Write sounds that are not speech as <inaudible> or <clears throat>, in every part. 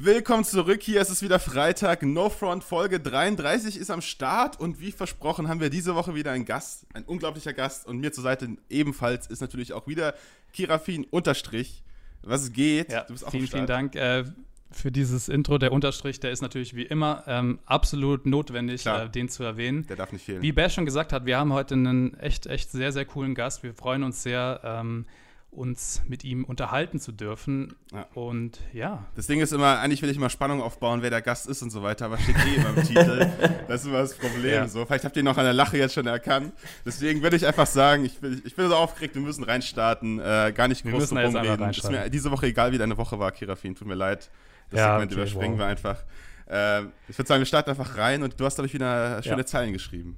Willkommen zurück. Hier ist es wieder Freitag. No Front Folge 33 ist am Start und wie versprochen haben wir diese Woche wieder einen Gast, ein unglaublicher Gast und mir zur Seite ebenfalls ist natürlich auch wieder Kirafin Unterstrich. Was geht? Ja, du bist auch vielen, vielen Dank äh, für dieses Intro. Der Unterstrich, der ist natürlich wie immer ähm, absolut notwendig, äh, den zu erwähnen. Der darf nicht fehlen. Wie Bash schon gesagt hat, wir haben heute einen echt, echt sehr, sehr coolen Gast. Wir freuen uns sehr. Ähm, uns mit ihm unterhalten zu dürfen. Ja. Und ja. Das Ding ist immer, eigentlich will ich immer Spannung aufbauen, wer der Gast ist und so weiter, aber steht eh immer im Titel. <laughs> Das ist immer das Problem. Ja. So, vielleicht habt ihr ihn noch an der Lache jetzt schon erkannt. Deswegen würde ich einfach sagen, ich bin, ich bin so aufgeregt, wir müssen reinstarten. Äh, gar nicht groß drum reden. Ist mir diese Woche egal, wie deine Woche war, Kirafin. Tut mir leid. Das ja, Segment okay, überspringen wow. wir einfach. Äh, ich würde sagen, wir starten einfach rein und du hast, glaube ich, wieder schöne Zeilen geschrieben.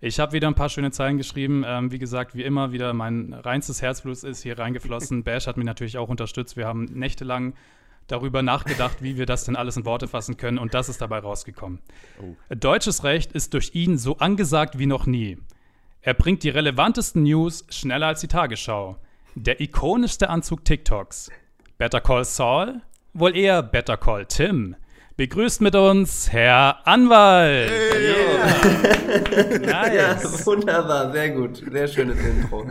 Ich habe wieder ein paar schöne Zeilen geschrieben. Ähm, wie gesagt, wie immer wieder mein reinstes Herzblut ist hier reingeflossen. <laughs> Bash hat mich natürlich auch unterstützt. Wir haben nächtelang darüber nachgedacht, wie wir das denn alles in Worte fassen können und das ist dabei rausgekommen. Oh. Deutsches Recht ist durch ihn so angesagt wie noch nie. Er bringt die relevantesten News schneller als die Tagesschau. Der ikonischste Anzug TikToks. Better Call Saul? Wohl eher Better Call Tim. Begrüßt mit uns Herr Anwalt. Hey, yeah. <laughs> nice. Ja, wunderbar, sehr gut. Sehr schönes Intro.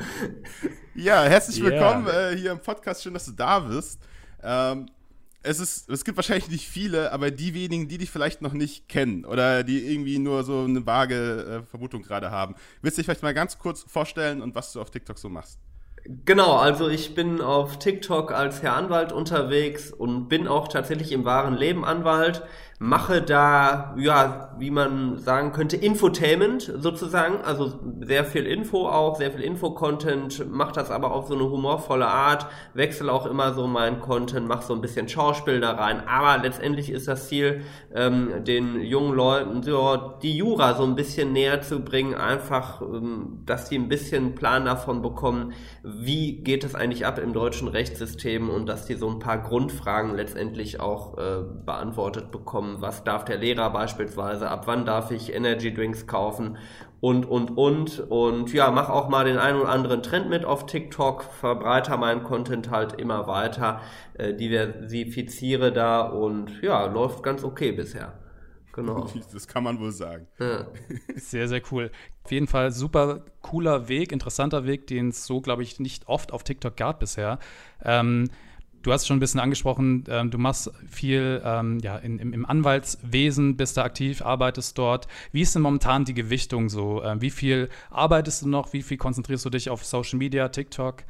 Ja, herzlich willkommen yeah. äh, hier im Podcast. Schön, dass du da bist. Ähm, es, ist, es gibt wahrscheinlich nicht viele, aber die wenigen, die dich vielleicht noch nicht kennen oder die irgendwie nur so eine vage äh, Vermutung gerade haben. Willst du dich vielleicht mal ganz kurz vorstellen und was du auf TikTok so machst? Genau, also ich bin auf TikTok als Herr Anwalt unterwegs und bin auch tatsächlich im wahren Leben Anwalt mache da, ja, wie man sagen könnte, Infotainment sozusagen, also sehr viel Info auch, sehr viel Info-Content, mache das aber auf so eine humorvolle Art, wechsle auch immer so meinen Content, mache so ein bisschen Schauspiel da rein, aber letztendlich ist das Ziel, ähm, den jungen Leuten so die Jura so ein bisschen näher zu bringen, einfach, ähm, dass sie ein bisschen Plan davon bekommen, wie geht es eigentlich ab im deutschen Rechtssystem und dass die so ein paar Grundfragen letztendlich auch äh, beantwortet bekommen bekommen, was darf der Lehrer beispielsweise, ab wann darf ich Energy Drinks kaufen und, und, und. Und ja, mach auch mal den einen oder anderen Trend mit auf TikTok, verbreite meinen Content halt immer weiter, äh, diversifiziere da und ja, läuft ganz okay bisher. Genau. <laughs> Das kann man wohl sagen. Ja. <laughs> Sehr, sehr cool. Auf jeden Fall super cooler Weg, interessanter Weg, den es so, glaube ich, nicht oft auf TikTok gab bisher. Ähm, Du hast schon ein bisschen angesprochen, ähm, du machst viel ähm, ja, in, im, im, Anwaltswesen, bist da aktiv, arbeitest dort. Wie ist denn momentan die Gewichtung so? Ähm, wie viel arbeitest du noch? Wie viel konzentrierst du dich auf Social Media, TikTok?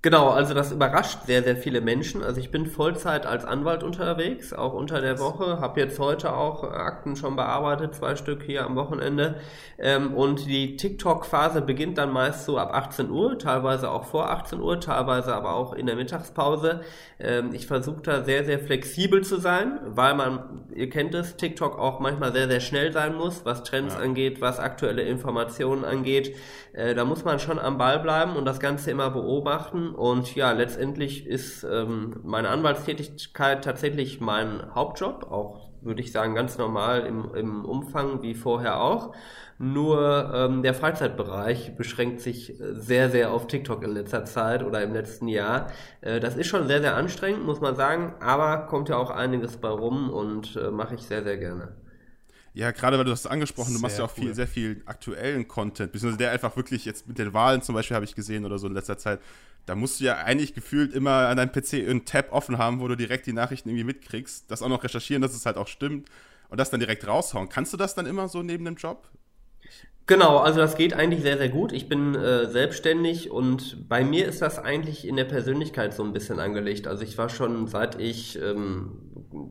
Genau, also das überrascht sehr, sehr viele Menschen. Also ich bin Vollzeit als Anwalt unterwegs, auch unter der Woche, habe jetzt heute auch Akten schon bearbeitet, zwei Stück hier am Wochenende. Ähm, und die TikTok-Phase beginnt dann meist so ab 18 Uhr, teilweise auch vor 18 Uhr, teilweise aber auch in der Mittagspause. Ähm, ich versuche da sehr, sehr flexibel zu sein, weil man, ihr kennt es, TikTok auch manchmal sehr, sehr schnell sein muss, was Trends ja. angeht, was aktuelle Informationen angeht. Äh, da muss man schon am Ball bleiben und das Ganze immer beobachten und ja, letztendlich ist ähm, meine Anwaltstätigkeit tatsächlich mein Hauptjob, auch würde ich sagen ganz normal im, im Umfang wie vorher auch. Nur ähm, der Freizeitbereich beschränkt sich sehr, sehr auf TikTok in letzter Zeit oder im letzten Jahr. Äh, das ist schon sehr, sehr anstrengend, muss man sagen, aber kommt ja auch einiges bei rum und äh, mache ich sehr, sehr gerne. Ja, gerade weil du hast angesprochen, du machst ja auch viel, sehr viel aktuellen Content, beziehungsweise der einfach wirklich jetzt mit den Wahlen zum Beispiel habe ich gesehen oder so in letzter Zeit, da musst du ja eigentlich gefühlt immer an deinem PC einen Tab offen haben, wo du direkt die Nachrichten irgendwie mitkriegst, das auch noch recherchieren, dass es halt auch stimmt und das dann direkt raushauen. Kannst du das dann immer so neben dem Job? Genau, also das geht eigentlich sehr, sehr gut. Ich bin äh, selbstständig und bei mir ist das eigentlich in der Persönlichkeit so ein bisschen angelegt. Also ich war schon seit ich ähm,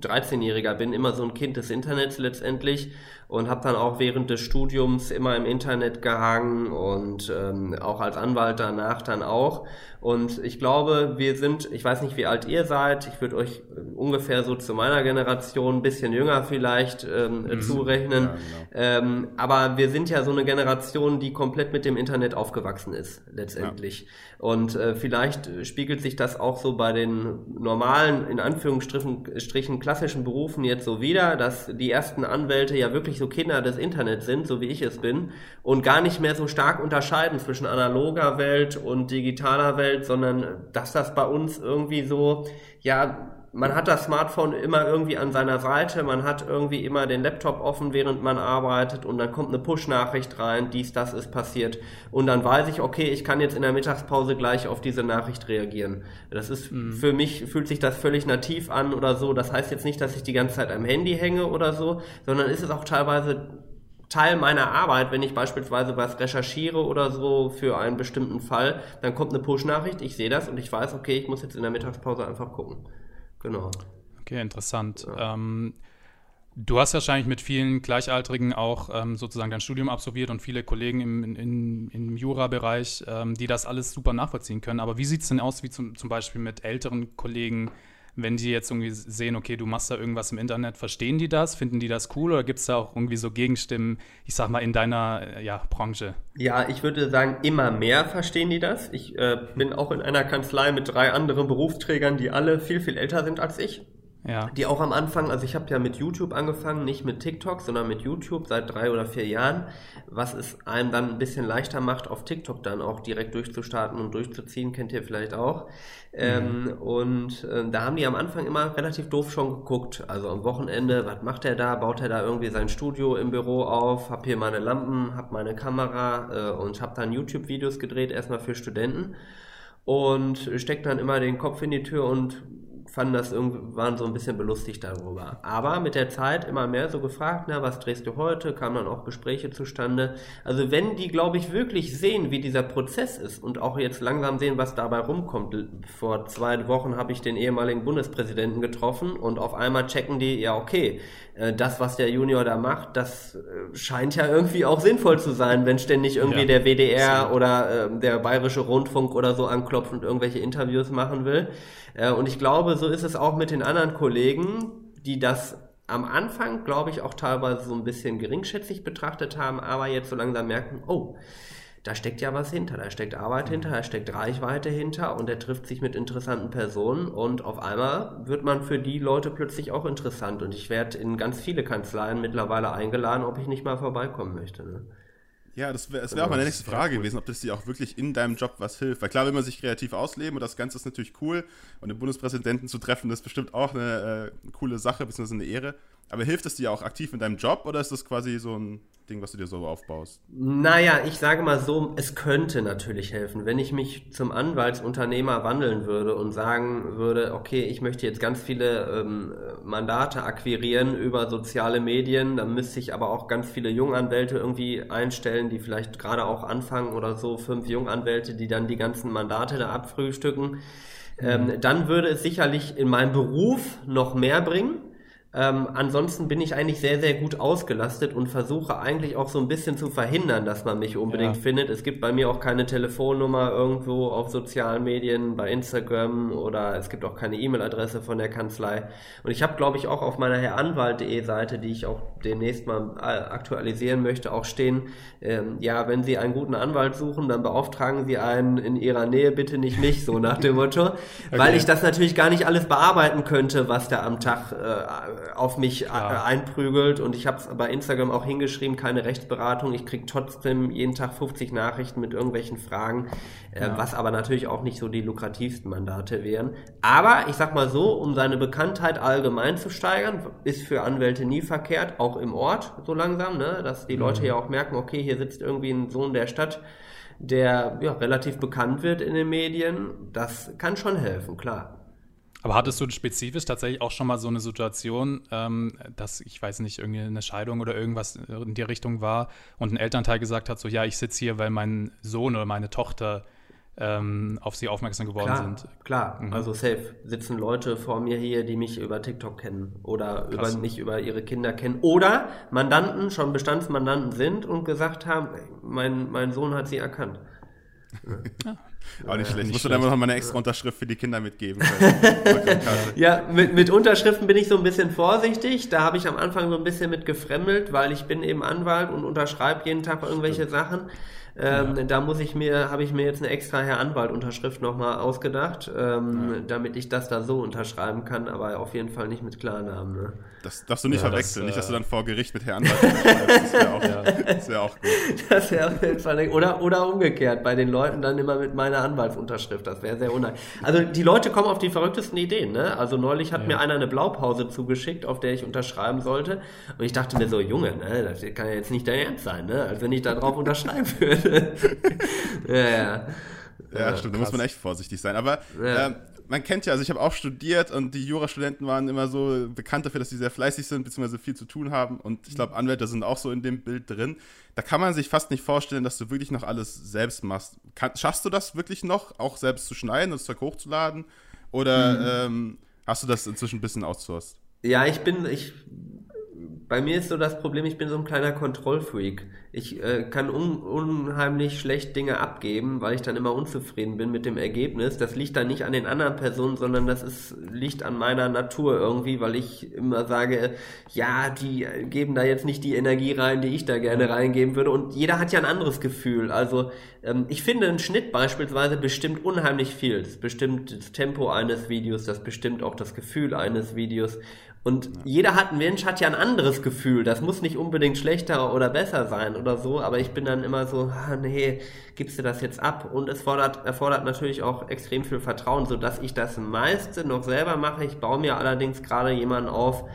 13-Jähriger bin immer so ein Kind des Internets letztendlich und habe dann auch während des Studiums immer im Internet gehangen und ähm, auch als Anwalt danach dann auch. Und ich glaube, wir sind, ich weiß nicht, wie alt ihr seid, ich würde euch äh, ungefähr so zu meiner Generation, ein bisschen jünger vielleicht ähm, mhm. zurechnen. Ja, genau. ähm, aber wir sind ja so eine Generation, die komplett mit dem Internet aufgewachsen ist, letztendlich. Ja. Und äh, vielleicht spiegelt sich das auch so bei den normalen, in Anführungsstrichen, klassischen Berufen jetzt so wieder, dass die ersten Anwälte ja wirklich so Kinder des Internets sind, so wie ich es bin, und gar nicht mehr so stark unterscheiden zwischen analoger Welt und digitaler Welt, sondern dass das bei uns irgendwie so, ja, man hat das Smartphone immer irgendwie an seiner Seite, man hat irgendwie immer den Laptop offen, während man arbeitet und dann kommt eine Push-Nachricht rein, dies, das ist passiert und dann weiß ich, okay, ich kann jetzt in der Mittagspause gleich auf diese Nachricht reagieren. Das ist mhm. für mich, fühlt sich das völlig nativ an oder so. Das heißt jetzt nicht, dass ich die ganze Zeit am Handy hänge oder so, sondern ist es auch teilweise Teil meiner Arbeit, wenn ich beispielsweise was recherchiere oder so für einen bestimmten Fall, dann kommt eine Push-Nachricht, ich sehe das und ich weiß, okay, ich muss jetzt in der Mittagspause einfach gucken. Genau. Okay, interessant. Ja. Ähm, du hast wahrscheinlich mit vielen Gleichaltrigen auch ähm, sozusagen dein Studium absolviert und viele Kollegen im, in, im Jura-Bereich, ähm, die das alles super nachvollziehen können. Aber wie sieht es denn aus, wie zum, zum Beispiel mit älteren Kollegen, wenn die jetzt irgendwie sehen, okay, du machst da irgendwas im Internet, verstehen die das? Finden die das cool oder gibt es da auch irgendwie so Gegenstimmen, ich sag mal, in deiner äh, ja, Branche? Ja, ich würde sagen, immer mehr verstehen die das. Ich äh, bin auch in einer Kanzlei mit drei anderen Berufsträgern, die alle viel, viel älter sind als ich. Ja. Die auch am Anfang, also ich habe ja mit YouTube angefangen, nicht mit TikTok, sondern mit YouTube seit drei oder vier Jahren, was es einem dann ein bisschen leichter macht, auf TikTok dann auch direkt durchzustarten und durchzuziehen, kennt ihr vielleicht auch. Ähm, mhm. Ähm, und äh, da haben die am Anfang immer relativ doof schon geguckt. Also am Wochenende, was macht er da? Baut er da irgendwie sein Studio im Büro auf? Hab hier meine Lampen, hab meine Kamera äh, und hab dann YouTube-Videos gedreht, erstmal für Studenten und steckt dann immer den Kopf in die Tür und fanden das irgendwie, waren so ein bisschen belustigt darüber. Aber mit der Zeit immer mehr so gefragt, na, was drehst du heute? Kamen dann auch Gespräche zustande. Also wenn die, glaube ich, wirklich sehen, wie dieser Prozess ist und auch jetzt langsam sehen, was dabei rumkommt. Vor zwei Wochen habe ich den ehemaligen Bundespräsidenten getroffen und auf einmal checken die, ja, okay, äh, das, was der Junior da macht, das äh, scheint ja irgendwie auch sinnvoll zu sein, wenn ständig irgendwie ja, der WDR oder äh, der Bayerische Rundfunk oder so anklopft und irgendwelche Interviews machen will. Äh, und ich glaube, so ist es auch mit den anderen Kollegen, die das am Anfang, glaube ich, auch teilweise so ein bisschen geringschätzig betrachtet haben, aber jetzt so langsam merken, oh, da steckt ja was hinter, da steckt Arbeit hinter, da steckt Reichweite hinter und er trifft sich mit interessanten Personen und auf einmal wird man für die Leute plötzlich auch interessant und ich werde in ganz viele Kanzleien mittlerweile eingeladen, ob ich nicht mal vorbeikommen möchte. Ne? Ja, das wäre wär auch meine nächste Frage cool. gewesen, ob das dir auch wirklich in deinem Job was hilft. Weil klar, will man sich kreativ ausleben und das Ganze ist natürlich cool. Und den Bundespräsidenten zu treffen, ist bestimmt auch eine äh, coole Sache, beziehungsweise eine Ehre. Aber hilft es dir auch aktiv in deinem Job oder ist das quasi so ein Ding, was du dir so aufbaust? Naja, ich sage mal so, es könnte natürlich helfen. Wenn ich mich zum Anwaltsunternehmer wandeln würde und sagen würde, okay, ich möchte jetzt ganz viele ähm, Mandate akquirieren über soziale Medien, dann müsste ich aber auch ganz viele Junganwälte irgendwie einstellen, die vielleicht gerade auch anfangen oder so, fünf Junganwälte, die dann die ganzen Mandate da abfrühstücken. Ähm, mhm. dann würde es sicherlich in meinem Beruf noch mehr bringen ähm, ansonsten bin ich eigentlich sehr, sehr gut ausgelastet und versuche eigentlich auch so ein bisschen zu verhindern, dass man mich unbedingt ja. findet. Es gibt bei mir auch keine Telefonnummer irgendwo auf sozialen Medien, bei Instagram oder es gibt auch keine E-Mail-Adresse von der Kanzlei. Und ich habe, glaube ich, auch auf meiner herranwalt.de Seite, die ich auch demnächst mal äh, aktualisieren möchte, auch stehen, ähm, ja, wenn Sie einen guten Anwalt suchen, dann beauftragen Sie einen in Ihrer Nähe, bitte nicht mich, so nach dem Motto. <laughs> okay. Weil ich das natürlich gar nicht alles bearbeiten könnte, was da am Tag äh, auf mich ja. einprügelt und ich habe es bei Instagram auch hingeschrieben, keine Rechtsberatung. Ich kriege trotzdem jeden Tag 50 Nachrichten mit irgendwelchen Fragen, äh, ja. was aber natürlich auch nicht so die lukrativsten Mandate wären. Aber ich sag mal so, um seine Bekanntheit allgemein zu steigern, ist für Anwälte nie verkehrt, auch im Ort so langsam, ne? dass die Leute mhm. ja auch merken, okay, hier sitzt irgendwie ein Sohn der Stadt, der ja, relativ bekannt wird in den Medien. Das kann schon helfen, klar. Aber hattest du spezifisch tatsächlich auch schon mal so eine Situation, ähm, dass, ich weiß nicht, irgendwie eine Scheidung oder irgendwas in die Richtung war und ein Elternteil gesagt hat, so, ja, ich sitze hier, weil mein Sohn oder meine Tochter ähm, auf sie aufmerksam geworden klar, sind? Klar, mhm. also safe sitzen Leute vor mir hier, die mich über TikTok kennen oder über mich über ihre Kinder kennen oder Mandanten, schon Bestandsmandanten sind und gesagt haben, mein, mein Sohn hat sie erkannt. <laughs> Ja. Auch nicht schlecht. Nicht Musst du dann noch mal eine extra Unterschrift für die Kinder mitgeben. <laughs> ja, mit, mit Unterschriften bin ich so ein bisschen vorsichtig. Da habe ich am Anfang so ein bisschen mit gefremdelt, weil ich bin eben Anwalt und unterschreibe jeden Tag irgendwelche Stimmt. Sachen. Ähm, ja. Da muss ich mir, habe ich mir jetzt eine extra Herr Anwalt-Unterschrift nochmal ausgedacht, ähm, ja. damit ich das da so unterschreiben kann, aber auf jeden Fall nicht mit Klarnamen. Ne? Das darfst du nicht ja, verwechseln, das, nicht, dass du dann vor Gericht mit Herr Anwalt unterschreibst. Das wäre auch, <laughs> ja. wär auch gut. Das wäre auf jeden Fall, oder, oder umgekehrt, bei den Leuten dann immer mit meiner Anwaltsunterschrift. Das wäre sehr unheimlich. Also die Leute kommen auf die verrücktesten Ideen. Ne? Also neulich hat mir einer eine Blaupause zugeschickt, auf der ich unterschreiben sollte. Und ich dachte mir so, Junge, ne, das kann ja jetzt nicht dein Ernst sein, ne? als wenn ich da drauf unterschreiben würde. <laughs> ja, ja. Ja, stimmt, da muss man echt vorsichtig sein. Aber ja. äh, man kennt ja, also ich habe auch studiert und die Jurastudenten waren immer so bekannt dafür, dass sie sehr fleißig sind, beziehungsweise viel zu tun haben. Und ich glaube, Anwälte sind auch so in dem Bild drin. Da kann man sich fast nicht vorstellen, dass du wirklich noch alles selbst machst. Kann, schaffst du das wirklich noch, auch selbst zu schneiden und das Zeug hochzuladen? Oder mhm. ähm, hast du das inzwischen ein bisschen outsourced? Ja, ich bin, ich bei mir ist so das Problem, ich bin so ein kleiner Kontrollfreak. Ich äh, kann un unheimlich schlecht Dinge abgeben, weil ich dann immer unzufrieden bin mit dem Ergebnis. Das liegt dann nicht an den anderen Personen, sondern das ist, liegt an meiner Natur irgendwie, weil ich immer sage, ja, die geben da jetzt nicht die Energie rein, die ich da gerne reingeben würde. Und jeder hat ja ein anderes Gefühl. Also ähm, ich finde, ein Schnitt beispielsweise bestimmt unheimlich viel. Das bestimmt das Tempo eines Videos, das bestimmt auch das Gefühl eines Videos. Und ja. jeder hat, Mensch hat ja ein anderes Gefühl. Das muss nicht unbedingt schlechter oder besser sein oder so, aber ich bin dann immer so, ah, nee, gibst du das jetzt ab? Und es fordert, erfordert natürlich auch extrem viel Vertrauen, so dass ich das meiste noch selber mache. Ich baue mir allerdings gerade jemanden auf,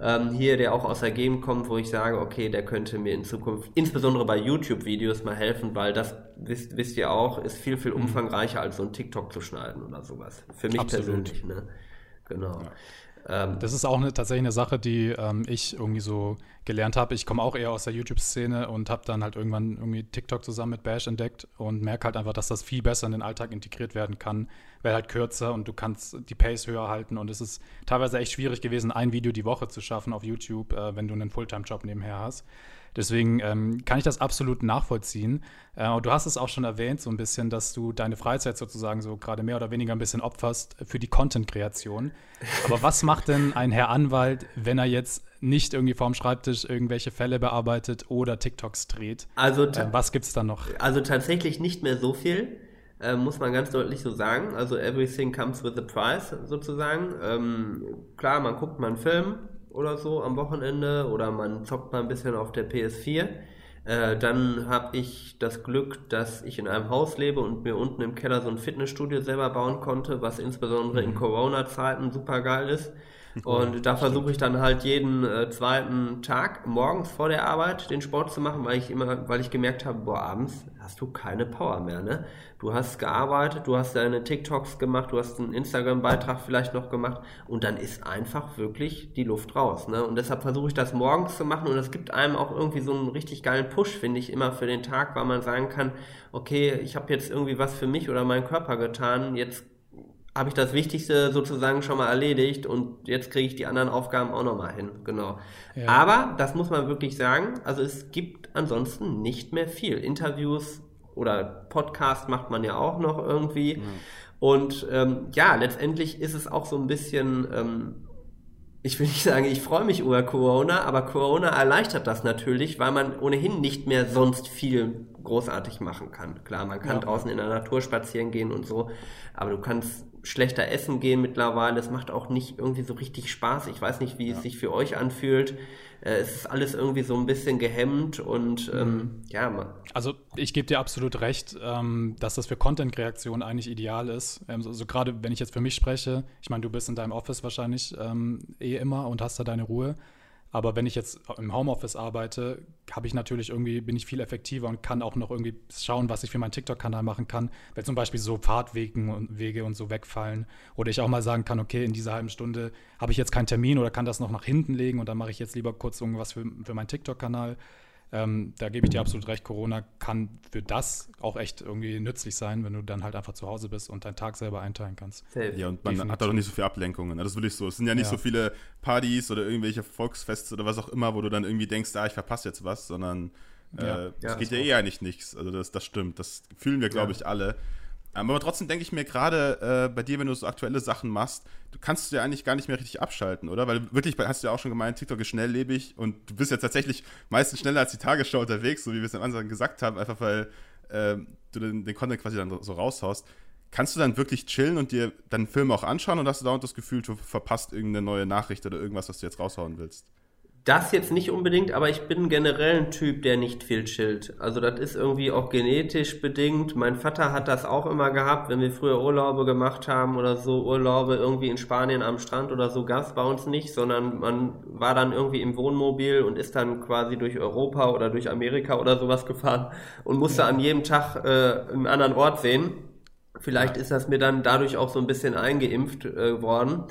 ähm, hier, der auch aus der Gegend kommt, wo ich sage, okay, der könnte mir in Zukunft, insbesondere bei YouTube-Videos mal helfen, weil das, wisst, wisst ihr auch, ist viel, viel mhm. umfangreicher als so ein TikTok zu schneiden oder sowas. Für mich Absolut. persönlich, ne? Genau. Ja. Ähm, das ist auch eine, tatsächlich eine Sache, die ähm, ich irgendwie so gelernt habe. Ich komme auch eher aus der YouTube-Szene und habe dann halt irgendwann irgendwie TikTok zusammen mit Bash entdeckt und merke halt einfach, dass das viel besser in den Alltag integriert werden kann. Wäre halt kürzer und du kannst die Pace höher halten und es ist teilweise echt schwierig gewesen, ein Video die Woche zu schaffen auf YouTube, äh, wenn du einen Fulltime-Job nebenher hast. Deswegen ähm, kann ich das absolut nachvollziehen. Äh, und du hast es auch schon erwähnt, so ein bisschen, dass du deine Freizeit sozusagen so gerade mehr oder weniger ein bisschen opferst für die Content-Kreation. Aber was macht denn ein Herr Anwalt, wenn er jetzt nicht irgendwie vorm Schreibtisch irgendwelche Fälle bearbeitet oder TikToks dreht? Also äh, was gibt's da noch? Also tatsächlich nicht mehr so viel. Äh, muss man ganz deutlich so sagen. Also everything comes with a price sozusagen. Ähm, klar, man guckt mal einen Film, oder so am Wochenende oder man zockt mal ein bisschen auf der PS4. Äh, dann habe ich das Glück, dass ich in einem Haus lebe und mir unten im Keller so ein Fitnessstudio selber bauen konnte, was insbesondere mhm. in Corona-Zeiten super geil ist. Und da versuche ich dann halt jeden äh, zweiten Tag morgens vor der Arbeit den Sport zu machen, weil ich immer, weil ich gemerkt habe, boah, abends hast du keine Power mehr, ne? Du hast gearbeitet, du hast deine TikToks gemacht, du hast einen Instagram-Beitrag vielleicht noch gemacht und dann ist einfach wirklich die Luft raus, ne? Und deshalb versuche ich das morgens zu machen und es gibt einem auch irgendwie so einen richtig geilen Push, finde ich, immer für den Tag, weil man sagen kann, okay, ich habe jetzt irgendwie was für mich oder meinen Körper getan, jetzt habe ich das Wichtigste sozusagen schon mal erledigt und jetzt kriege ich die anderen Aufgaben auch nochmal hin. Genau. Ja. Aber das muss man wirklich sagen, also es gibt ansonsten nicht mehr viel. Interviews oder Podcast macht man ja auch noch irgendwie. Ja. Und ähm, ja, letztendlich ist es auch so ein bisschen, ähm, ich will nicht sagen, ich freue mich über Corona, aber Corona erleichtert das natürlich, weil man ohnehin nicht mehr sonst viel großartig machen kann. Klar, man kann ja. draußen in der Natur spazieren gehen und so, aber du kannst schlechter essen gehen mittlerweile. Es macht auch nicht irgendwie so richtig Spaß. Ich weiß nicht, wie ja. es sich für euch anfühlt. Äh, es ist alles irgendwie so ein bisschen gehemmt und ähm, mhm. ja. Man. Also ich gebe dir absolut recht, ähm, dass das für Content-Kreation eigentlich ideal ist. Ähm, so, so gerade wenn ich jetzt für mich spreche, ich meine, du bist in deinem Office wahrscheinlich ähm, eh immer und hast da deine Ruhe. Aber wenn ich jetzt im Homeoffice arbeite, habe ich natürlich irgendwie, bin ich viel effektiver und kann auch noch irgendwie schauen, was ich für meinen TikTok-Kanal machen kann. Wenn zum Beispiel so Fahrtwege und Wege und so wegfallen. Oder ich auch mal sagen kann, okay, in dieser halben Stunde habe ich jetzt keinen Termin oder kann das noch nach hinten legen und dann mache ich jetzt lieber kurz irgendwas für, für meinen TikTok-Kanal. Ähm, da gebe ich dir absolut recht, Corona kann für das auch echt irgendwie nützlich sein, wenn du dann halt einfach zu Hause bist und deinen Tag selber einteilen kannst. Ja, und man Definitiv. hat da doch nicht so viele Ablenkungen. Ne? Das ist wirklich so. Es sind ja nicht ja. so viele Partys oder irgendwelche Volksfeste oder was auch immer, wo du dann irgendwie denkst, ah, ich verpasse jetzt was, sondern äh, ja. es ja, geht ja eh eigentlich nichts. Also das, das stimmt. Das fühlen wir, glaube ich, alle. Aber trotzdem denke ich mir gerade äh, bei dir, wenn du so aktuelle Sachen machst, du kannst ja eigentlich gar nicht mehr richtig abschalten, oder? Weil wirklich, hast du ja auch schon gemeint, TikTok ist schnelllebig und du bist ja tatsächlich meistens schneller als die Tagesschau unterwegs, so wie wir es am Anfang gesagt haben, einfach weil äh, du den, den Content quasi dann so raushaust, kannst du dann wirklich chillen und dir dann Filme auch anschauen und hast du dauernd das Gefühl, du verpasst irgendeine neue Nachricht oder irgendwas, was du jetzt raushauen willst? Das jetzt nicht unbedingt, aber ich bin generell ein Typ, der nicht viel chillt. Also das ist irgendwie auch genetisch bedingt. Mein Vater hat das auch immer gehabt, wenn wir früher Urlaube gemacht haben oder so, Urlaube irgendwie in Spanien am Strand oder so, gab es bei uns nicht, sondern man war dann irgendwie im Wohnmobil und ist dann quasi durch Europa oder durch Amerika oder sowas gefahren und musste ja. an jedem Tag äh, einen anderen Ort sehen. Vielleicht ja. ist das mir dann dadurch auch so ein bisschen eingeimpft äh, worden.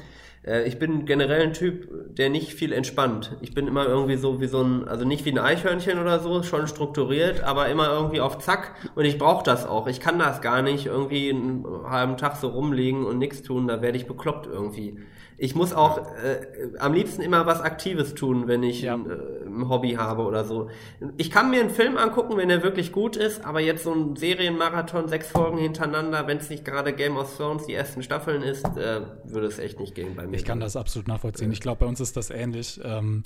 Äh, ich bin generell ein Typ, der nicht viel entspannt. Ich bin immer irgendwie so wie so ein, also nicht wie ein Eichhörnchen oder so, schon strukturiert, aber immer irgendwie auf Zack. Und ich brauche das auch. Ich kann das gar nicht irgendwie einen halben Tag so rumliegen und nichts tun. Da werde ich bekloppt irgendwie. Ich muss auch äh, am liebsten immer was Aktives tun, wenn ich ja. ein, äh, ein, Hobby habe oder so. Ich kann mir einen Film angucken, wenn er wirklich gut ist, aber jetzt so ein Serienmarathon, sechs Folgen hintereinander, wenn es nicht gerade Game of Thrones die ersten Staffeln ist, äh, würde es echt nicht gehen bei mir. Ich kann das absolut nachvollziehen. Ich glaube, bei uns ist das ähnlich. Ähm,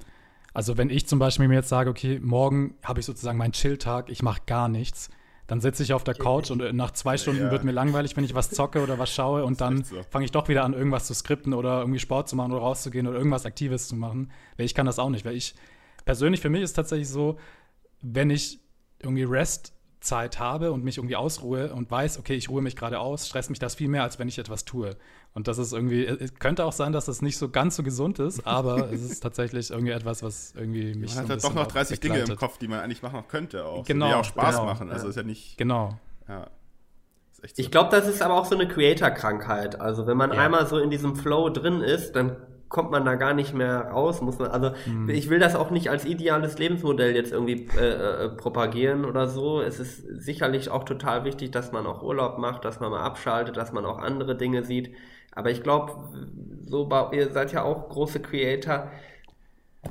also wenn ich zum Beispiel mir jetzt sage, okay, morgen habe ich sozusagen meinen Chill-Tag, ich mache gar nichts, dann sitze ich auf der Couch und nach zwei Stunden ja. wird mir langweilig, wenn ich was zocke oder was schaue und dann so. fange ich doch wieder an, irgendwas zu skripten oder irgendwie Sport zu machen oder rauszugehen oder irgendwas Aktives zu machen. Weil ich kann das auch nicht, weil ich persönlich für mich ist tatsächlich so, wenn ich irgendwie Rest Zeit habe und mich irgendwie ausruhe und weiß, okay, ich ruhe mich gerade aus, stresst mich das viel mehr, als wenn ich etwas tue. Und das ist irgendwie, es könnte auch sein, dass das nicht so ganz so gesund ist, aber <laughs> es ist tatsächlich irgendwie etwas, was irgendwie mich. Man hat so halt doch noch 30 Dinge im Kopf, die man eigentlich machen könnte auch. Genau. Die auch Spaß genau, machen. Also ist ja nicht. Genau. Ja. So. Ich glaube, das ist aber auch so eine Creator-Krankheit. Also wenn man ja. einmal so in diesem Flow drin ist, dann kommt man da gar nicht mehr raus, muss man, also hm. ich will das auch nicht als ideales Lebensmodell jetzt irgendwie äh, äh, propagieren oder so. Es ist sicherlich auch total wichtig, dass man auch Urlaub macht, dass man mal abschaltet, dass man auch andere Dinge sieht. Aber ich glaube, so ihr seid ja auch große Creator,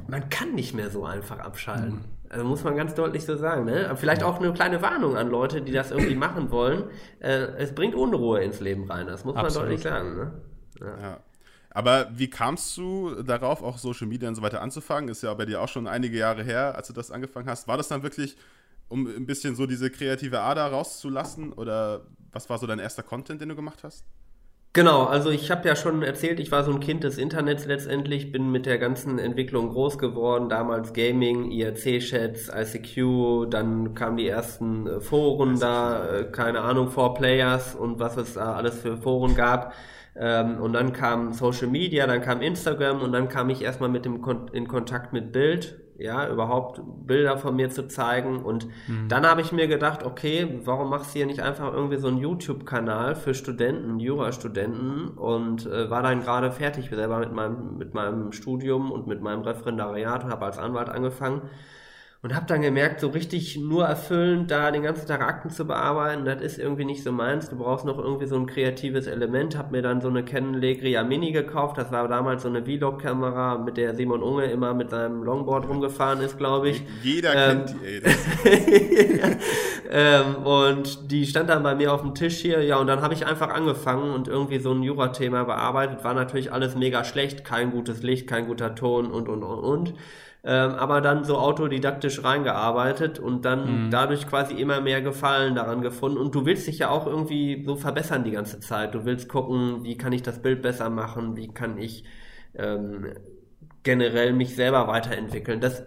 man kann nicht mehr so einfach abschalten. Hm. Also muss man ganz deutlich so sagen. Ne? vielleicht auch eine kleine Warnung an Leute, die das irgendwie machen wollen. Äh, es bringt Unruhe ins Leben rein, das muss man Absolut. deutlich sagen. Ne? ja. ja. Aber wie kamst du darauf, auch Social Media und so weiter anzufangen? Ist ja bei dir auch schon einige Jahre her, als du das angefangen hast. War das dann wirklich, um ein bisschen so diese kreative Ader rauszulassen? Oder was war so dein erster Content, den du gemacht hast? Genau, also ich habe ja schon erzählt, ich war so ein Kind des Internets letztendlich, bin mit der ganzen Entwicklung groß geworden, damals Gaming, IRC-Chats, ICQ, dann kamen die ersten äh, Foren da, äh, keine Ahnung, Four Players und was es da alles für Foren gab. Ähm, und dann kam Social Media, dann kam Instagram und dann kam ich erstmal mit dem Kon in Kontakt mit Bild, ja, überhaupt Bilder von mir zu zeigen. Und mhm. dann habe ich mir gedacht, okay, warum machst du hier nicht einfach irgendwie so einen YouTube-Kanal für Studenten, Jurastudenten und äh, war dann gerade fertig selber mit meinem, mit meinem Studium und mit meinem Referendariat und habe als Anwalt angefangen und habe dann gemerkt, so richtig nur erfüllend da den ganzen Tag Akten zu bearbeiten, das ist irgendwie nicht so meins. Du brauchst noch irgendwie so ein kreatives Element. Hab mir dann so eine Canon Legria Mini gekauft. Das war damals so eine Vlog-Kamera, mit der Simon Unge immer mit seinem Longboard rumgefahren ist, glaube ich. Jeder ähm, kennt die, ey. <laughs> ähm, und die stand dann bei mir auf dem Tisch hier. Ja, und dann habe ich einfach angefangen und irgendwie so ein Jura-Thema bearbeitet. War natürlich alles mega schlecht, kein gutes Licht, kein guter Ton und und und und ähm, aber dann so autodidaktisch reingearbeitet und dann mhm. dadurch quasi immer mehr Gefallen daran gefunden. Und du willst dich ja auch irgendwie so verbessern die ganze Zeit. Du willst gucken, wie kann ich das Bild besser machen, wie kann ich ähm, generell mich selber weiterentwickeln. Das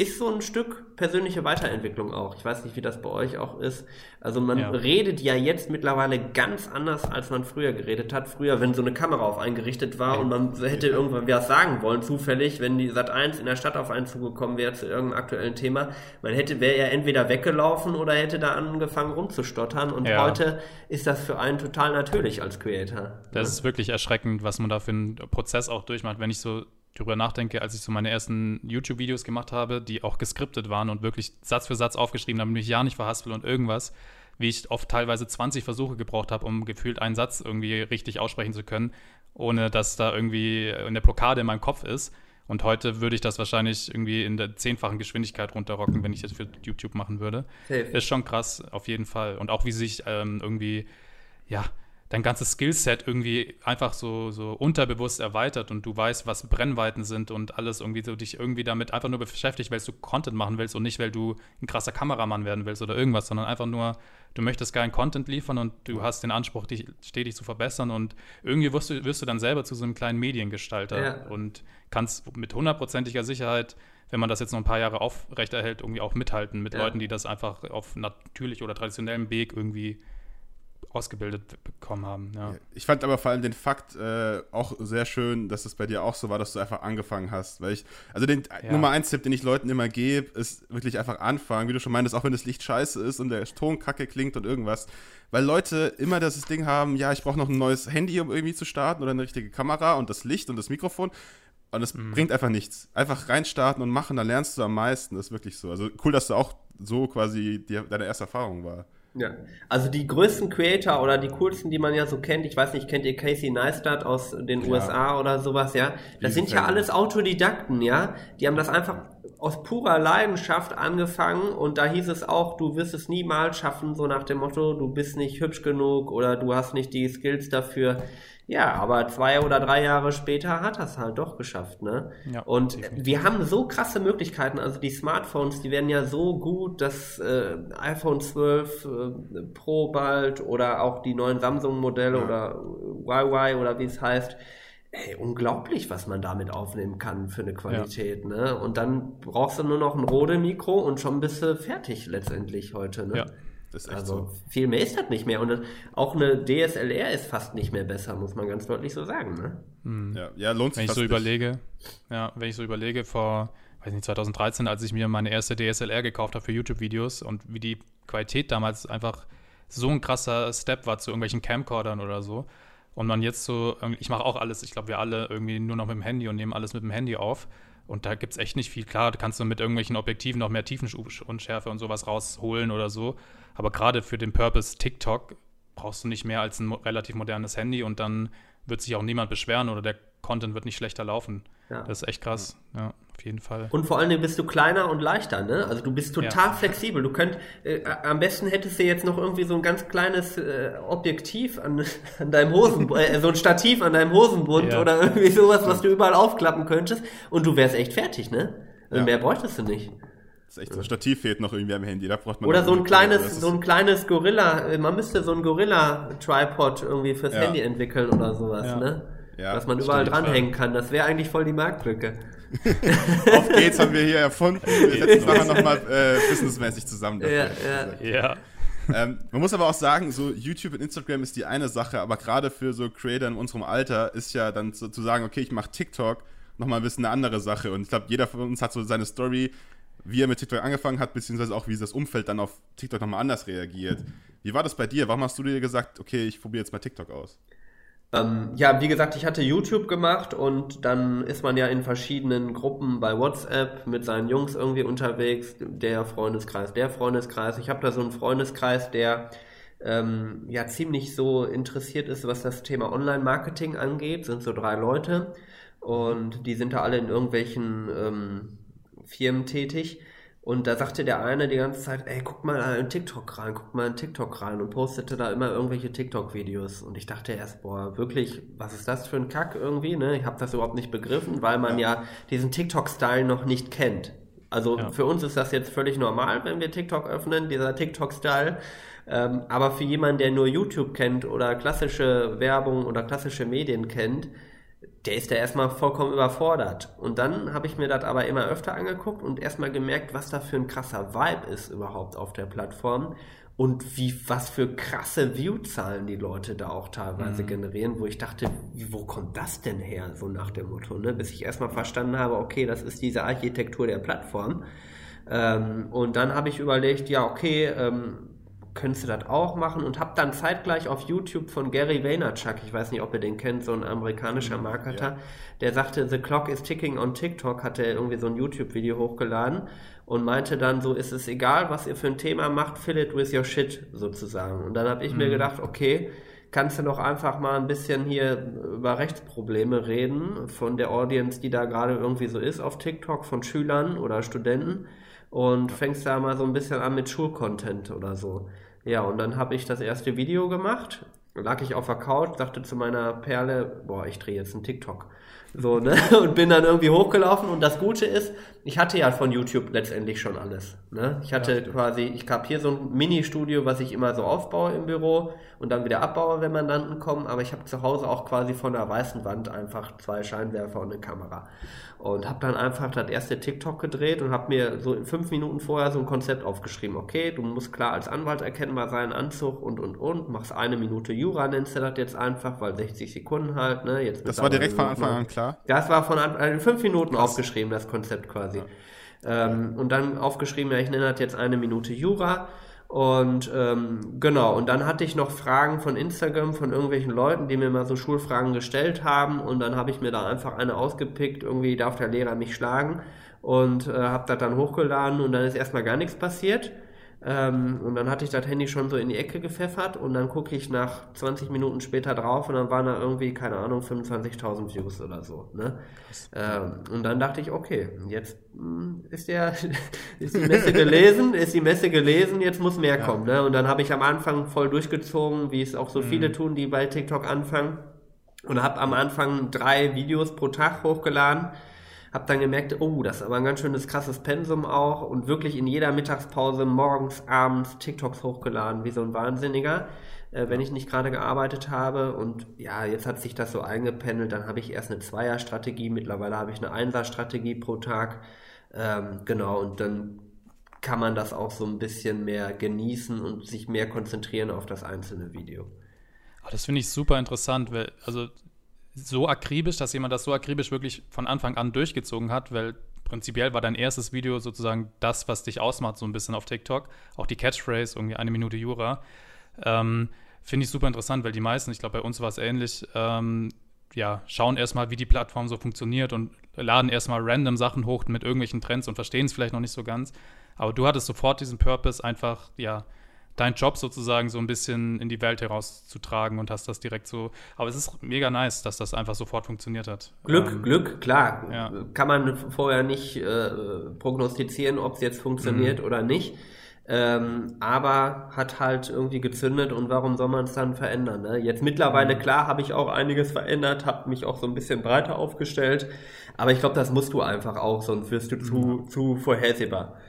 ist so ein Stück persönliche Weiterentwicklung auch. Ich weiß nicht, wie das bei euch auch ist. Also man ja. redet ja jetzt mittlerweile ganz anders, als man früher geredet hat. Früher, wenn so eine Kamera auf einen gerichtet war und man hätte irgendwann was sagen wollen, zufällig, wenn die Sat 1 in der Stadt auf einen zugekommen wäre zu irgendeinem aktuellen Thema, man hätte, wäre ja entweder weggelaufen oder hätte da angefangen rumzustottern. Und ja. heute ist das für einen total natürlich als Creator. Das ja. ist wirklich erschreckend, was man da für einen Prozess auch durchmacht. Wenn ich so darüber nachdenke, als ich so meine ersten YouTube-Videos gemacht habe, die auch geskriptet waren und wirklich Satz für Satz aufgeschrieben, damit ich ja nicht verhaspel und irgendwas, wie ich oft teilweise 20 Versuche gebraucht habe, um gefühlt einen Satz irgendwie richtig aussprechen zu können, ohne dass da irgendwie eine Blockade in meinem Kopf ist. Und heute würde ich das wahrscheinlich irgendwie in der zehnfachen Geschwindigkeit runterrocken, wenn ich das für YouTube machen würde. Safe. Ist schon krass, auf jeden Fall. Und auch wie sich ähm, irgendwie, ja, dein ganzes Skillset irgendwie einfach so, so unterbewusst erweitert und du weißt, was Brennweiten sind und alles irgendwie so dich irgendwie damit einfach nur beschäftigt, weil du Content machen willst und nicht, weil du ein krasser Kameramann werden willst oder irgendwas, sondern einfach nur, du möchtest geilen Content liefern und du hast den Anspruch, dich stetig zu verbessern und irgendwie wirst du, wirst du dann selber zu so einem kleinen Mediengestalter ja. und kannst mit hundertprozentiger Sicherheit wenn man das jetzt noch ein paar Jahre aufrechterhält, irgendwie auch mithalten mit ja. Leuten, die das einfach auf natürlich oder traditionellem Weg irgendwie ausgebildet bekommen haben. Ja. Ich fand aber vor allem den Fakt äh, auch sehr schön, dass es bei dir auch so war, dass du einfach angefangen hast. Weil ich, also den ja. Nummer eins Tipp, den ich Leuten immer gebe, ist wirklich einfach anfangen, wie du schon meintest, auch wenn das Licht scheiße ist und der Ton kacke klingt und irgendwas. Weil Leute immer das Ding haben, ja, ich brauche noch ein neues Handy, um irgendwie zu starten oder eine richtige Kamera und das Licht und das Mikrofon. Und es mhm. bringt einfach nichts. Einfach reinstarten und machen, dann lernst du am meisten. Das ist wirklich so. Also cool, dass du auch so quasi die, deine erste Erfahrung war. Ja, also die größten Creator oder die coolsten, die man ja so kennt, ich weiß nicht, kennt ihr Casey Neistat aus den Klar. USA oder sowas, ja? Das sind ja alles Autodidakten, ja? Die haben das einfach aus purer Leidenschaft angefangen und da hieß es auch, du wirst es niemals schaffen, so nach dem Motto, du bist nicht hübsch genug oder du hast nicht die Skills dafür. Ja, aber zwei oder drei Jahre später hat das halt doch geschafft, ne? Ja, und definitiv. wir haben so krasse Möglichkeiten, also die Smartphones, die werden ja so gut, dass äh, iPhone 12 äh, Pro bald oder auch die neuen Samsung-Modelle ja. oder YY oder wie es heißt, ey, unglaublich, was man damit aufnehmen kann für eine Qualität, ja. ne? Und dann brauchst du nur noch ein Rode-Mikro und schon bist du fertig letztendlich heute, ne? Ja. Das ist also so. viel mehr ist das nicht mehr. Und auch eine DSLR ist fast nicht mehr besser, muss man ganz deutlich so sagen. Ne? Hm. Ja, ja, lohnt sich. Wenn ich so überlege, ja, wenn ich so überlege, vor, weiß nicht, 2013, als ich mir meine erste DSLR gekauft habe für YouTube-Videos und wie die Qualität damals einfach so ein krasser Step war zu irgendwelchen Camcordern oder so. Und man jetzt so, ich mache auch alles, ich glaube, wir alle irgendwie nur noch mit dem Handy und nehmen alles mit dem Handy auf. Und da gibt es echt nicht viel. Klar, kannst du mit irgendwelchen Objektiven noch mehr Tiefenunschärfe und sowas rausholen oder so. Aber gerade für den Purpose TikTok brauchst du nicht mehr als ein relativ modernes Handy und dann wird sich auch niemand beschweren oder der Content wird nicht schlechter laufen. Ja. Das ist echt krass, ja. ja. auf jeden Fall. Und vor allem bist du kleiner und leichter, ne? Also du bist total ja. flexibel. Du könnt, äh, am besten hättest du jetzt noch irgendwie so ein ganz kleines äh, Objektiv an, <laughs> an deinem Hosenbund, äh, so ein Stativ an deinem Hosenbund oder irgendwie sowas, was du überall aufklappen könntest und du wärst echt fertig, ne? Mehr bräuchtest du nicht. Das ist echt so. Stativ fehlt noch irgendwie am Handy. Da braucht man Oder so ein kleines, so ein kleines Gorilla. Man müsste so ein Gorilla-Tripod irgendwie fürs ja. Handy entwickeln oder sowas, ja. ne? Ja, Was man überall dranhängen kann. Das wäre eigentlich voll die Marktlücke. <laughs> Auf geht's haben wir hier erfunden. Wir setzen nachher nochmal äh, businessmäßig zusammen. Dafür, ja, ja. ja. Ähm, man muss aber auch sagen, so YouTube und Instagram ist die eine Sache, aber gerade für so Creator in unserem Alter ist ja dann so, zu sagen, okay, ich mache TikTok, nochmal ein bisschen eine andere Sache. Und ich glaube, jeder von uns hat so seine Story, wie er mit TikTok angefangen hat, beziehungsweise auch wie das Umfeld dann auf TikTok nochmal anders reagiert. Wie war das bei dir? Warum hast du dir gesagt, okay, ich probiere jetzt mal TikTok aus? Ähm, ja, wie gesagt, ich hatte YouTube gemacht und dann ist man ja in verschiedenen Gruppen bei WhatsApp mit seinen Jungs irgendwie unterwegs, der Freundeskreis, der Freundeskreis. Ich habe da so einen Freundeskreis, der ähm, ja ziemlich so interessiert ist, was das Thema Online-Marketing angeht. Sind so drei Leute und die sind da alle in irgendwelchen ähm, Firmen tätig. Und da sagte der eine die ganze Zeit, ey, guck mal in TikTok rein, guck mal in TikTok rein und postete da immer irgendwelche TikTok-Videos. Und ich dachte erst, boah, wirklich, was ist das für ein Kack irgendwie, ne? Ich habe das überhaupt nicht begriffen, weil man ja, ja diesen TikTok-Style noch nicht kennt. Also ja. für uns ist das jetzt völlig normal, wenn wir TikTok öffnen, dieser TikTok-Style. Ähm, aber für jemanden, der nur YouTube kennt oder klassische Werbung oder klassische Medien kennt, der ist da erstmal vollkommen überfordert. Und dann habe ich mir das aber immer öfter angeguckt und erstmal gemerkt, was da für ein krasser Vibe ist überhaupt auf der Plattform und wie was für krasse Viewzahlen die Leute da auch teilweise mhm. generieren, wo ich dachte, wo kommt das denn her, so nach dem Motto, ne? bis ich erstmal verstanden habe, okay, das ist diese Architektur der Plattform. Ähm, und dann habe ich überlegt, ja, okay, ähm, könntest du das auch machen und habe dann zeitgleich auf YouTube von Gary Vaynerchuk, ich weiß nicht, ob ihr den kennt, so ein amerikanischer mhm, Marketer, ja. der sagte, The Clock is Ticking on TikTok, hat er irgendwie so ein YouTube-Video hochgeladen und meinte dann so, ist es egal, was ihr für ein Thema macht, fill it with your shit sozusagen. Und dann habe ich mhm. mir gedacht, okay, kannst du doch einfach mal ein bisschen hier über Rechtsprobleme reden von der Audience, die da gerade irgendwie so ist auf TikTok, von Schülern oder Studenten und fängst da mal so ein bisschen an mit Schulcontent oder so. Ja, und dann habe ich das erste Video gemacht. lag ich auf der Couch, sagte zu meiner Perle, boah, ich drehe jetzt einen TikTok. So, ne? <laughs> Und bin dann irgendwie hochgelaufen und das Gute ist, ich hatte ja von YouTube letztendlich schon alles. Ne? Ich hatte ja, quasi, ich habe hier so ein Mini-Studio, was ich immer so aufbaue im Büro und dann wieder abbaue, wenn Mandanten kommen, aber ich habe zu Hause auch quasi von der weißen Wand einfach zwei Scheinwerfer und eine Kamera. Und habe dann einfach das erste TikTok gedreht und habe mir so fünf Minuten vorher so ein Konzept aufgeschrieben. Okay, du musst klar als Anwalt erkennbar sein, Anzug und und und, machst eine Minute Jura, nennst du das jetzt einfach, weil 60 Sekunden halt, ne? Jetzt das war direkt von Anfang an klar? Das war von Anfang an, fünf Minuten Krass. aufgeschrieben, das Konzept quasi. Ja. Ähm, und dann aufgeschrieben, ja, ich nenne das jetzt eine Minute Jura und ähm, genau, und dann hatte ich noch Fragen von Instagram von irgendwelchen Leuten, die mir mal so Schulfragen gestellt haben. Und dann habe ich mir da einfach eine ausgepickt, irgendwie darf der Lehrer mich schlagen. Und äh, habe das dann hochgeladen und dann ist erstmal gar nichts passiert. Ähm, und dann hatte ich das Handy schon so in die Ecke gepfeffert und dann gucke ich nach 20 Minuten später drauf und dann waren da irgendwie, keine Ahnung, 25.000 Views oder so. Ne? Ähm, und dann dachte ich, okay, jetzt mh, hm, ist, der, <laughs> ist die Messe gelesen, ist die Messe gelesen, jetzt muss mehr ja. kommen. Ne? Und dann habe ich am Anfang voll durchgezogen, wie es auch so mhm. viele tun, die bei TikTok anfangen. Und habe am Anfang drei Videos pro Tag hochgeladen hab dann gemerkt, oh, das ist aber ein ganz schönes krasses Pensum auch und wirklich in jeder Mittagspause morgens, abends TikToks hochgeladen, wie so ein Wahnsinniger, äh, wenn ich nicht gerade gearbeitet habe. Und ja, jetzt hat sich das so eingependelt, dann habe ich erst eine Zweier-Strategie, mittlerweile habe ich eine Einser-Strategie pro Tag. Ähm, genau, und dann kann man das auch so ein bisschen mehr genießen und sich mehr konzentrieren auf das einzelne Video. Das finde ich super interessant, weil, also so akribisch, dass jemand das so akribisch wirklich von Anfang an durchgezogen hat, weil prinzipiell war dein erstes Video sozusagen das, was dich ausmacht, so ein bisschen auf TikTok. Auch die Catchphrase, irgendwie eine Minute Jura. Ähm, Finde ich super interessant, weil die meisten, ich glaube, bei uns war es ähnlich, ähm, ja, schauen erstmal, wie die Plattform so funktioniert und laden erstmal random Sachen hoch mit irgendwelchen Trends und verstehen es vielleicht noch nicht so ganz. Aber du hattest sofort diesen Purpose, einfach, ja, dein Job sozusagen so ein bisschen in die Welt herauszutragen und hast das direkt so. Aber es ist mega nice, dass das einfach sofort funktioniert hat. Glück, ähm, Glück, klar. Ja. Kann man vorher nicht äh, prognostizieren, ob es jetzt funktioniert mhm. oder nicht. Ähm, aber hat halt irgendwie gezündet und warum soll man es dann verändern? Ne? Jetzt mittlerweile, mhm. klar, habe ich auch einiges verändert, habe mich auch so ein bisschen breiter aufgestellt, aber ich glaube, das musst du einfach auch, sonst wirst du zu, mhm. zu vorhersehbar.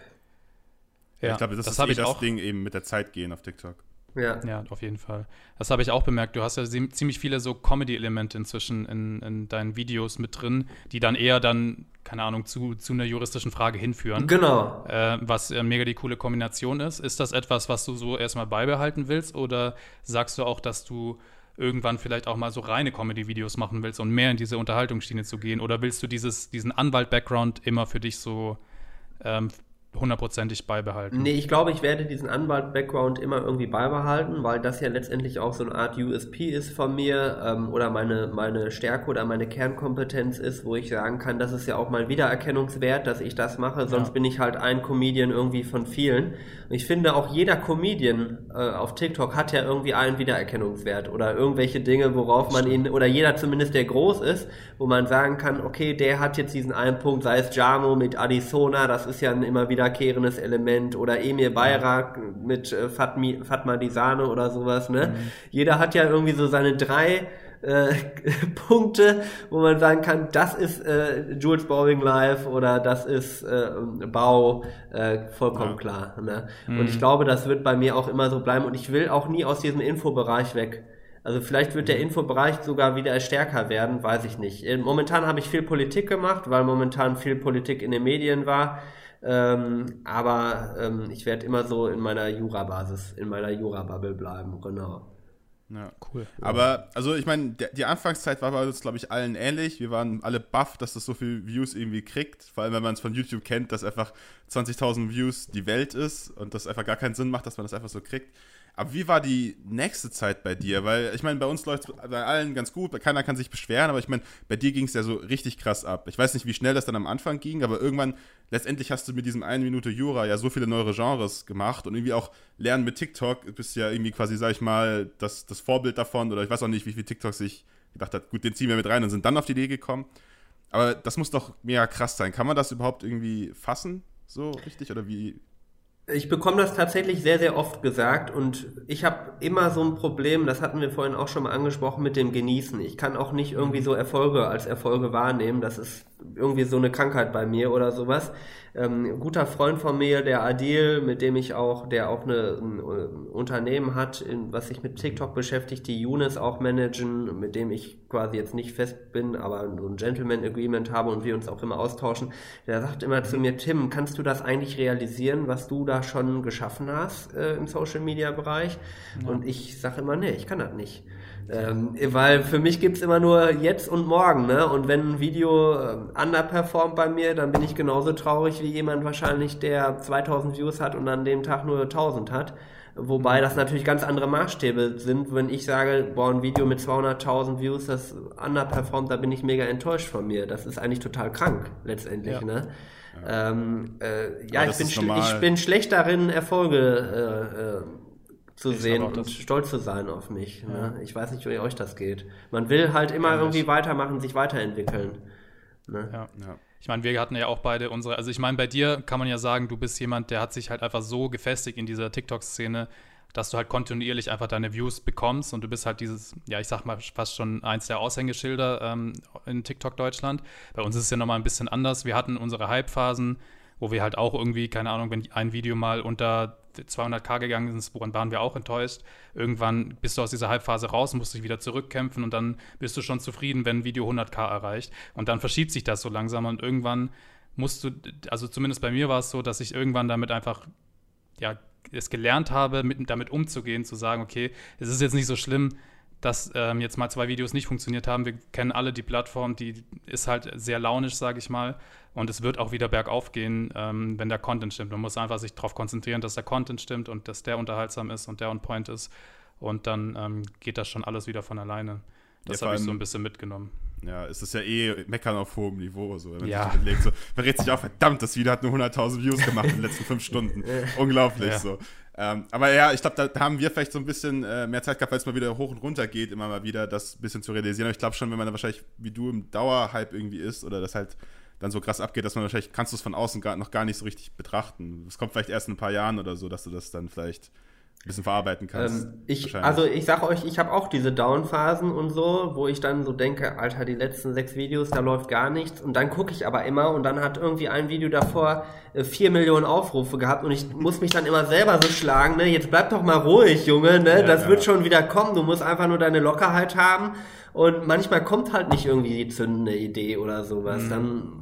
Ja, ich glaube, das, das ist eh das auch. Ding eben mit der Zeit gehen auf TikTok. Ja. ja, auf jeden Fall. Das habe ich auch bemerkt. Du hast ja ziemlich viele so Comedy-Elemente inzwischen in, in, deinen Videos mit drin, die dann eher dann, keine Ahnung, zu, zu einer juristischen Frage hinführen. Genau. Äh, was äh, mega die coole Kombination ist. Ist das etwas, was du so erstmal beibehalten willst? Oder sagst du auch, dass du irgendwann vielleicht auch mal so reine Comedy-Videos machen willst und mehr in diese Unterhaltungsschiene zu gehen? Oder willst du dieses, diesen Anwalt-Background immer für dich so ähm, hundertprozentig beibehalten. Nee, ich glaube, ich werde diesen Anwalt-Background immer irgendwie beibehalten, weil das ja letztendlich auch so eine Art USP ist von mir ähm, oder meine, meine Stärke oder meine Kernkompetenz ist, wo ich sagen kann, das ist ja auch mal Wiedererkennungswert, dass ich das mache, sonst ja. bin ich halt ein Comedian irgendwie von vielen. Und ich finde auch jeder Comedian äh, auf TikTok hat ja irgendwie einen Wiedererkennungswert oder irgendwelche Dinge, worauf man ihn, oder jeder zumindest, der groß ist, wo man sagen kann, okay, der hat jetzt diesen einen Punkt, sei es Jamo mit Arizona, das ist ja immer wieder wiederkehrendes Element oder Emir Bayrak mit äh, Fatmi, Fatma Disane oder sowas, ne? Mhm. Jeder hat ja irgendwie so seine drei äh, <laughs> Punkte, wo man sagen kann, das ist äh, Jules Bowling Live oder das ist äh, Bau, äh, vollkommen ja. klar. Ne? Mhm. Und ich glaube, das wird bei mir auch immer so bleiben und ich will auch nie aus diesem Infobereich weg. Also vielleicht wird der mhm. Infobereich sogar wieder stärker werden, weiß ich nicht. Äh, momentan habe ich viel Politik gemacht, weil momentan viel Politik in den Medien war. Ähm, aber ähm, ich werde immer so in meiner Jura-Basis, in meiner Jura-Bubble bleiben, genau. Ja, cool. Aber, also ich meine, die Anfangszeit war bei uns, glaube ich, allen ähnlich. Wir waren alle baff, dass das so viel Views irgendwie kriegt. Vor allem, wenn man es von YouTube kennt, dass einfach 20.000 Views die Welt ist und das einfach gar keinen Sinn macht, dass man das einfach so kriegt. Aber wie war die nächste Zeit bei dir? Weil ich meine, bei uns läuft es bei allen ganz gut, keiner kann sich beschweren, aber ich meine, bei dir ging es ja so richtig krass ab. Ich weiß nicht, wie schnell das dann am Anfang ging, aber irgendwann, letztendlich hast du mit diesem 1 Minute Jura ja so viele neue Genres gemacht und irgendwie auch Lernen mit TikTok bist ja irgendwie quasi, sag ich mal, das, das Vorbild davon oder ich weiß auch nicht, wie viel TikTok sich gedacht hat, gut, den ziehen wir mit rein und sind dann auf die Idee gekommen. Aber das muss doch mega krass sein. Kann man das überhaupt irgendwie fassen, so richtig? Oder wie, Ich bekomme das tatsächlich sehr, sehr oft gesagt und ich habe immer so ein Problem, das hatten wir vorhin auch schon mal angesprochen, mit dem Genießen. Ich kann auch nicht irgendwie so Erfolge als Erfolge wahrnehmen. Das ist irgendwie so eine Krankheit bei mir oder sowas. Ähm, ein guter Freund von mir, der Adil, mit dem ich auch, der auch eine, ein, ein Unternehmen hat, in, was sich mit TikTok beschäftigt, die Unis auch managen, mit dem ich quasi jetzt nicht fest bin, aber so ein Gentleman Agreement habe und wir uns auch immer austauschen. Der sagt immer zu mir, Tim, kannst du das eigentlich realisieren, was du da schon geschaffen hast äh, im Social Media Bereich? Ja. Und ich sage immer, nee, ich kann das nicht. Ähm, weil für mich gibt's immer nur jetzt und morgen, ne? Und wenn ein Video äh, underperformt bei mir, dann bin ich genauso traurig wie jemand wahrscheinlich, der 2000 Views hat und an dem Tag nur 1000 hat. Wobei das natürlich ganz andere Maßstäbe sind. Wenn ich sage, boah, ein Video mit 200.000 Views, das underperformt, da bin ich mega enttäuscht von mir. Das ist eigentlich total krank, letztendlich, ja. ne? Ja, ähm, äh, ja ich, bin ich bin schlecht darin, Erfolge äh, äh, zu ich sehen und stolz zu sein auf mich. Ne? Ja. Ich weiß nicht, wie euch das geht. Man will halt immer irgendwie weitermachen, sich weiterentwickeln. Ne? Ja. ja. Ich meine, wir hatten ja auch beide unsere, also ich meine, bei dir kann man ja sagen, du bist jemand, der hat sich halt einfach so gefestigt in dieser TikTok-Szene, dass du halt kontinuierlich einfach deine Views bekommst und du bist halt dieses, ja, ich sag mal fast schon eins der Aushängeschilder ähm, in TikTok Deutschland. Bei uns ist es ja nochmal ein bisschen anders. Wir hatten unsere Hype-Phasen, wo wir halt auch irgendwie, keine Ahnung, wenn ein Video mal unter 200k gegangen ist, woran waren wir auch enttäuscht. Irgendwann bist du aus dieser Halbphase raus, musst dich wieder zurückkämpfen und dann bist du schon zufrieden, wenn ein Video 100k erreicht. Und dann verschiebt sich das so langsam und irgendwann musst du, also zumindest bei mir war es so, dass ich irgendwann damit einfach, ja, es gelernt habe, mit, damit umzugehen, zu sagen, okay, es ist jetzt nicht so schlimm, dass ähm, jetzt mal zwei Videos nicht funktioniert haben. Wir kennen alle die Plattform, die ist halt sehr launisch, sage ich mal. Und es wird auch wieder bergauf gehen, ähm, wenn der Content stimmt. Man muss einfach sich darauf konzentrieren, dass der Content stimmt und dass der unterhaltsam ist und der on point ist. Und dann ähm, geht das schon alles wieder von alleine. Das ja, habe ich so ein bisschen mitgenommen. Ja, es ist ja eh Meckern auf hohem Niveau. So, wenn ja. man sich so, verrät sich auch, verdammt, das Video hat nur 100.000 Views gemacht in den letzten fünf Stunden. <laughs> Unglaublich ja. so. Ähm, aber ja, ich glaube, da, da, haben wir vielleicht so ein bisschen äh, mehr Zeit gehabt, weil es mal wieder hoch und runter geht, immer mal wieder das ein bisschen zu realisieren. Aber ich glaube schon, wenn man da wahrscheinlich wie du im Dauerhype irgendwie ist oder das halt dann so krass abgeht, dass man wahrscheinlich kannst du es von außen gar, noch gar nicht so richtig betrachten. Es kommt vielleicht erst in ein paar Jahren oder so, dass du das dann vielleicht ein bisschen verarbeiten kannst. Ähm, ich, also ich sag euch, ich habe auch diese Down-Phasen und so, wo ich dann so denke, Alter, die letzten sechs Videos, da läuft gar nichts. Und dann gucke ich aber immer und dann hat irgendwie ein Video davor äh, vier Millionen Aufrufe gehabt und ich muss mich dann immer selber so schlagen, ne? Jetzt bleib doch mal ruhig, Junge, ne? Ja, das ja. wird schon wieder kommen. Du musst einfach nur deine Lockerheit haben. Und manchmal kommt halt nicht irgendwie die zündende Idee oder sowas. Mhm. Dann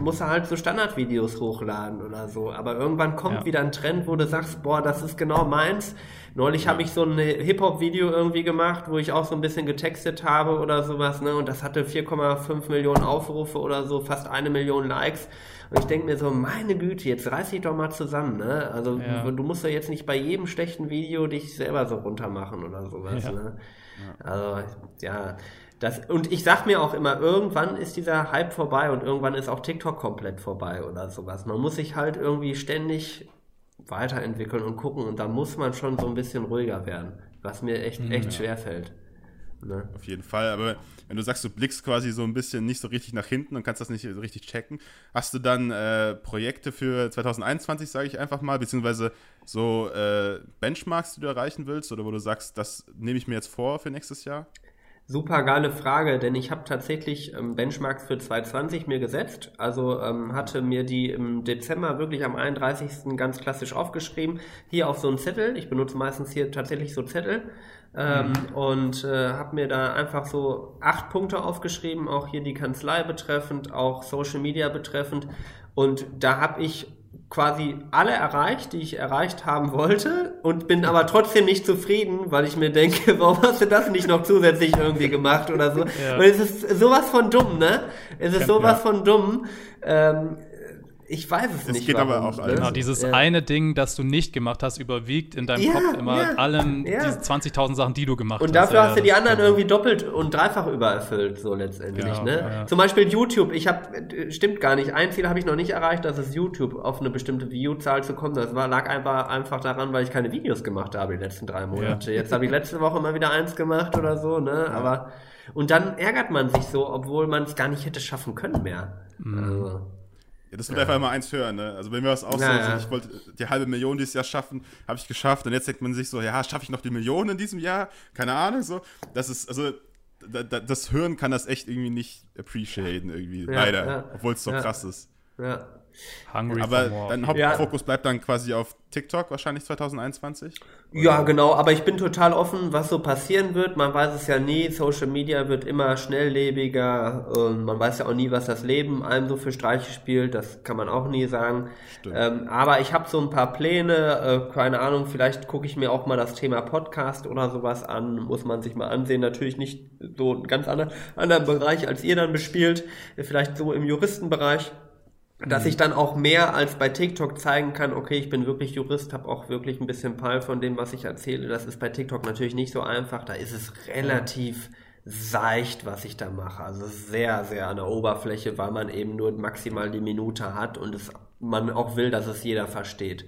musst du halt so Standardvideos hochladen oder so. Aber irgendwann kommt ja. wieder ein Trend, wo du sagst, boah, das ist genau meins. Neulich ja. habe ich so ein Hip-Hop-Video irgendwie gemacht, wo ich auch so ein bisschen getextet habe oder sowas, ne? Und das hatte 4,5 Millionen Aufrufe oder so, fast eine Million Likes. Und ich denke mir so, meine Güte, jetzt reiß dich doch mal zusammen, ne? Also ja. du, du, musst ja jetzt nicht bei jedem schlechten Video dich selber so runtermachen oder sowas, ne? Also, ja. Das, und ich sag mir auch immer, irgendwann ist dieser Hype vorbei und irgendwann ist auch TikTok komplett vorbei oder sowas. Man muss sich halt irgendwie ständig weiterentwickeln und gucken und da muss man schon so ein bisschen ruhiger werden, was mir echt, mhm, echt ja. schwer fällt. Ne? Auf jeden Fall, aber wenn du sagst, du blickst quasi so ein bisschen nicht so richtig nach hinten und kannst das nicht so richtig checken, hast du dann äh, Projekte für 2021, sage ich einfach mal, beziehungsweise so äh, Benchmarks, die du erreichen willst oder wo du sagst, das nehme ich mir jetzt vor für nächstes Jahr? Super geile Frage, denn ich habe tatsächlich ähm, Benchmarks für 2020 mir gesetzt. Also ähm, hatte mir die im Dezember wirklich am 31. ganz klassisch aufgeschrieben. Hier auf so einen Zettel. Ich benutze meistens hier tatsächlich so Zettel. Ähm, mhm. Und äh, habe mir da einfach so acht Punkte aufgeschrieben, auch hier die Kanzlei betreffend, auch Social Media betreffend. Und da habe ich quasi alle erreicht, die ich erreicht haben wollte und bin aber trotzdem nicht zufrieden, weil ich mir denke, <laughs> warum hast du das nicht noch zusätzlich irgendwie gemacht oder so? Ja. Und es ist sowas von dumm, ne? Es ist sowas ja. von dumm. Ähm, ich weiß es, es nicht. Geht warum, aber auch ne? Genau, dieses ja. eine Ding, das du nicht gemacht hast, überwiegt in deinem ja, Kopf immer ja, allen ja. diese 20.000 Sachen, die du gemacht und hast. Und dafür hast du die anderen irgendwie doppelt und dreifach übererfüllt, so letztendlich. ne? Zum Beispiel YouTube. Ich habe, stimmt gar nicht. Ein Ziel habe ich noch nicht erreicht, dass es YouTube auf eine bestimmte View-Zahl zu kommen. Das war, lag einfach, einfach daran, weil ich keine Videos gemacht habe die letzten drei Monate. Jetzt habe ich letzte Woche mal wieder eins gemacht oder so, ne? Aber und dann ärgert man sich so, obwohl man es gar nicht hätte schaffen können mehr. Mhm. Also. Ja, das wird ja. einfach immer eins hören, ne? Also bei mir war es auch ja, so, also ich wollte die halbe Million dieses Jahr schaffen, habe ich geschafft und jetzt denkt man sich so, ja, schaffe ich noch die Million in diesem Jahr? Keine Ahnung, so. Das ist, also das Hören kann das echt irgendwie nicht appreciaten, irgendwie, leider, obwohl es so krass ist. Ja. Hungry aber dein Hauptfokus ja. bleibt dann quasi auf TikTok wahrscheinlich 2021? Oder? Ja, genau, aber ich bin total offen, was so passieren wird. Man weiß es ja nie, Social Media wird immer schnelllebiger und man weiß ja auch nie, was das Leben einem so für Streiche spielt, das kann man auch nie sagen. Ähm, aber ich habe so ein paar Pläne, äh, keine Ahnung, vielleicht gucke ich mir auch mal das Thema Podcast oder sowas an, muss man sich mal ansehen. Natürlich nicht so ein ganz anderer, anderer Bereich, als ihr dann bespielt, vielleicht so im Juristenbereich dass ich dann auch mehr als bei TikTok zeigen kann, okay, ich bin wirklich Jurist, habe auch wirklich ein bisschen Peil von dem, was ich erzähle. Das ist bei TikTok natürlich nicht so einfach. Da ist es relativ seicht, was ich da mache. Also sehr, sehr an der Oberfläche, weil man eben nur maximal die Minute hat und es, man auch will, dass es jeder versteht.